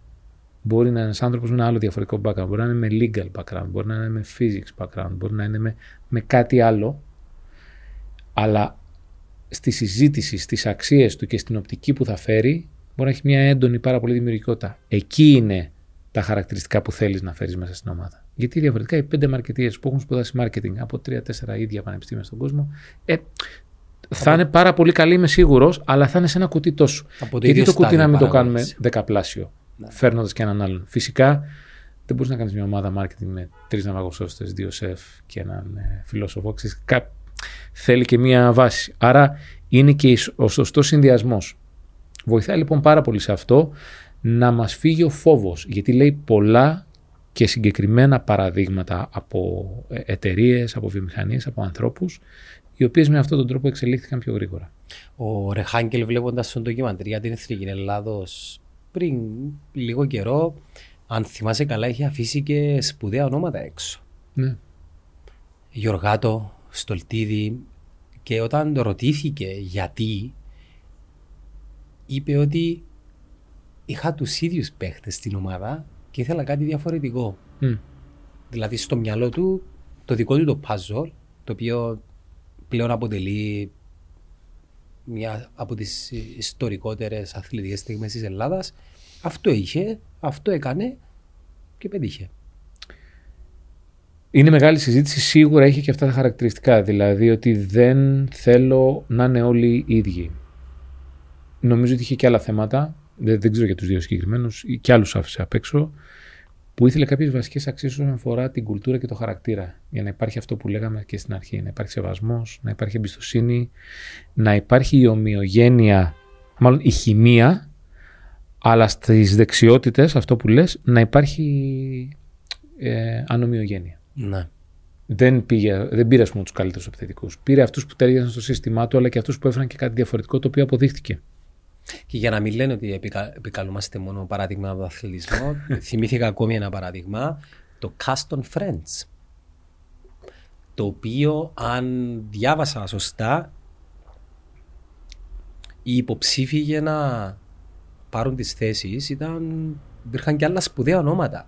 Μπορεί να είναι ένας άνθρωπος με ένα άλλο διαφορετικό background, μπορεί να είναι με legal background, μπορεί να είναι με physics background, μπορεί να είναι με, με κάτι άλλο. Αλλά στη συζήτηση, στις αξίες του και στην οπτική που θα φέρει, μπορεί να έχει μια έντονη πάρα πολύ δημιουργικότητα. Εκεί είναι τα χαρακτηριστικά που θέλεις να φέρεις μέσα στην ομάδα. Γιατί διαφορετικά οι πέντε marketeers που έχουν σπουδάσει marketing από τρία-τέσσερα ίδια πανεπιστήμια στον κόσμο, ε, θα είναι πάρα πολύ καλοί, είμαι σίγουρος, αλλά θα είναι σε ένα κουτί τόσο. Από το Γιατί ίδιο το κουτί στάδιο να μην το κάνουμε παραγωγής. δεκαπλάσιο, Ναι. φέρνοντας και έναν άλλον. Φυσικά δεν μπορείς να κάνεις μια ομάδα marketing με τρεις ναυαγοσώστες, δύο σεφ και έναν ε, φιλόσοφο. Ξέρεις, κα- Θέλει και μια βάση. Άρα είναι και η σ- ο σωστός συνδυασμός. Βοηθάει λοιπόν πάρα πολύ σε αυτό να μας φύγει ο φόβος, γιατί λέει πολλά και συγκεκριμένα παραδείγματα από εταιρείες, από βιομηχανίες, από ανθρώπους, οι οποίες με αυτόν τον τρόπο εξελίχθηκαν πιο γρήγορα. Ο Ρεχάγκελ βλέποντας τον ντοκιμαντρί για την εθνική Ελλάδος πριν λίγο καιρό, αν θυμάσαι καλά, είχε αφήσει και σπουδαία ονόματα έξω. Ναι. Γιωργάτο, Στολτίδη και όταν το ρωτήθηκε γιατί είπε ότι είχα τους ίδιους παίχτες στην ομάδα και ήθελα κάτι διαφορετικό. Μμ. Δηλαδή στο μυαλό του το δικό του το puzzle το οποίο πλέον αποτελεί μια από τις ιστορικότερες αθλητικές στιγμές της Ελλάδας αυτό είχε, αυτό έκανε και πετύχε. Είναι μεγάλη συζήτηση, σίγουρα έχει και αυτά τα χαρακτηριστικά. Δηλαδή ότι δεν θέλω να είναι όλοι οι ίδιοι. Νομίζω ότι είχε και άλλα θέματα, δεν, δεν ξέρω για τους δύο συγκεκριμένους, ή και άλλους άφησε απ' έξω, που ήθελε κάποιες βασικές αξίες όσον αφορά την κουλτούρα και το χαρακτήρα. Για να υπάρχει αυτό που λέγαμε και στην αρχή, να υπάρχει σεβασμός, να υπάρχει εμπιστοσύνη, να υπάρχει η ομοιογένεια, μάλλον η χημεία, αλλά στις δεξιότητες, αυτό που λες, να υπάρχει ε, ανομοιογένεια Ναι. δεν, πήγε, δεν πήρε ας πούμε, τους καλύτερους επιθετικούς. Πήρε αυτούς που τέριαζαν στο σύστημά του, αλλά και αυτούς που έφεραν και κάτι διαφορετικό, το οποίο αποδείχθηκε. Και για να μην λένε ότι επικα... επικαλούμαστε μόνο παράδειγμα από τον αθλητισμό, θυμήθηκα ακόμη ένα παράδειγμα, το Cast on Friends. Το οποίο, αν διάβασα σωστά, οι υποψήφοι για να πάρουν τις θέσεις ήταν, υπήρχαν και άλλα σπουδαία ονόματα.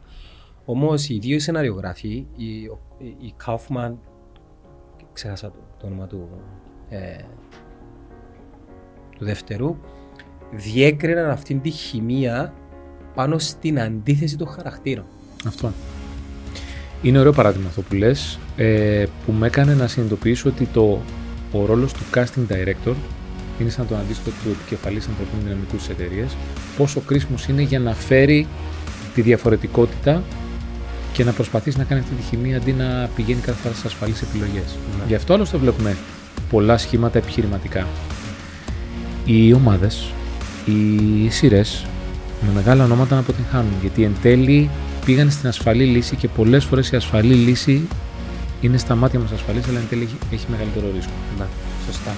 Όμως οι δύο σεναριογράφοι, η, η Kaufman, ξέχασα το, το όνομα του, ε, του δεύτερου, διέκριναν αυτή τη χημεία πάνω στην αντίθεση των χαρακτήρων. Αυτό. Είναι ωραίο παράδειγμα αυτό που λες, ε, που με έκανε να συνειδητοποιήσω ότι το, ο ρόλος του casting director είναι σαν τον αντίστοιχο του επικεφαλής ανθρωπίνου δυναμικού της εταιρείας, πόσο κρίσιμος είναι για να φέρει τη διαφορετικότητα και να προσπαθήσει να κάνει αυτή τη χημεία αντί να πηγαίνει κάθε φορά στις ασφαλείς επιλογές. Ναι. Γι' αυτό άλλωστε βλέπουμε πολλά σχήματα επιχειρηματικά. Οι ομάδες, οι σειρές με μεγάλα ονόματα να αποτυγχάνουν. Γιατί εν τέλει πήγαν στην ασφαλή λύση και πολλές φορές η ασφαλή λύση είναι στα μάτια μας ασφαλής, αλλά εν τέλει έχει, έχει μεγαλύτερο ρίσκο. Ναι, σωστά.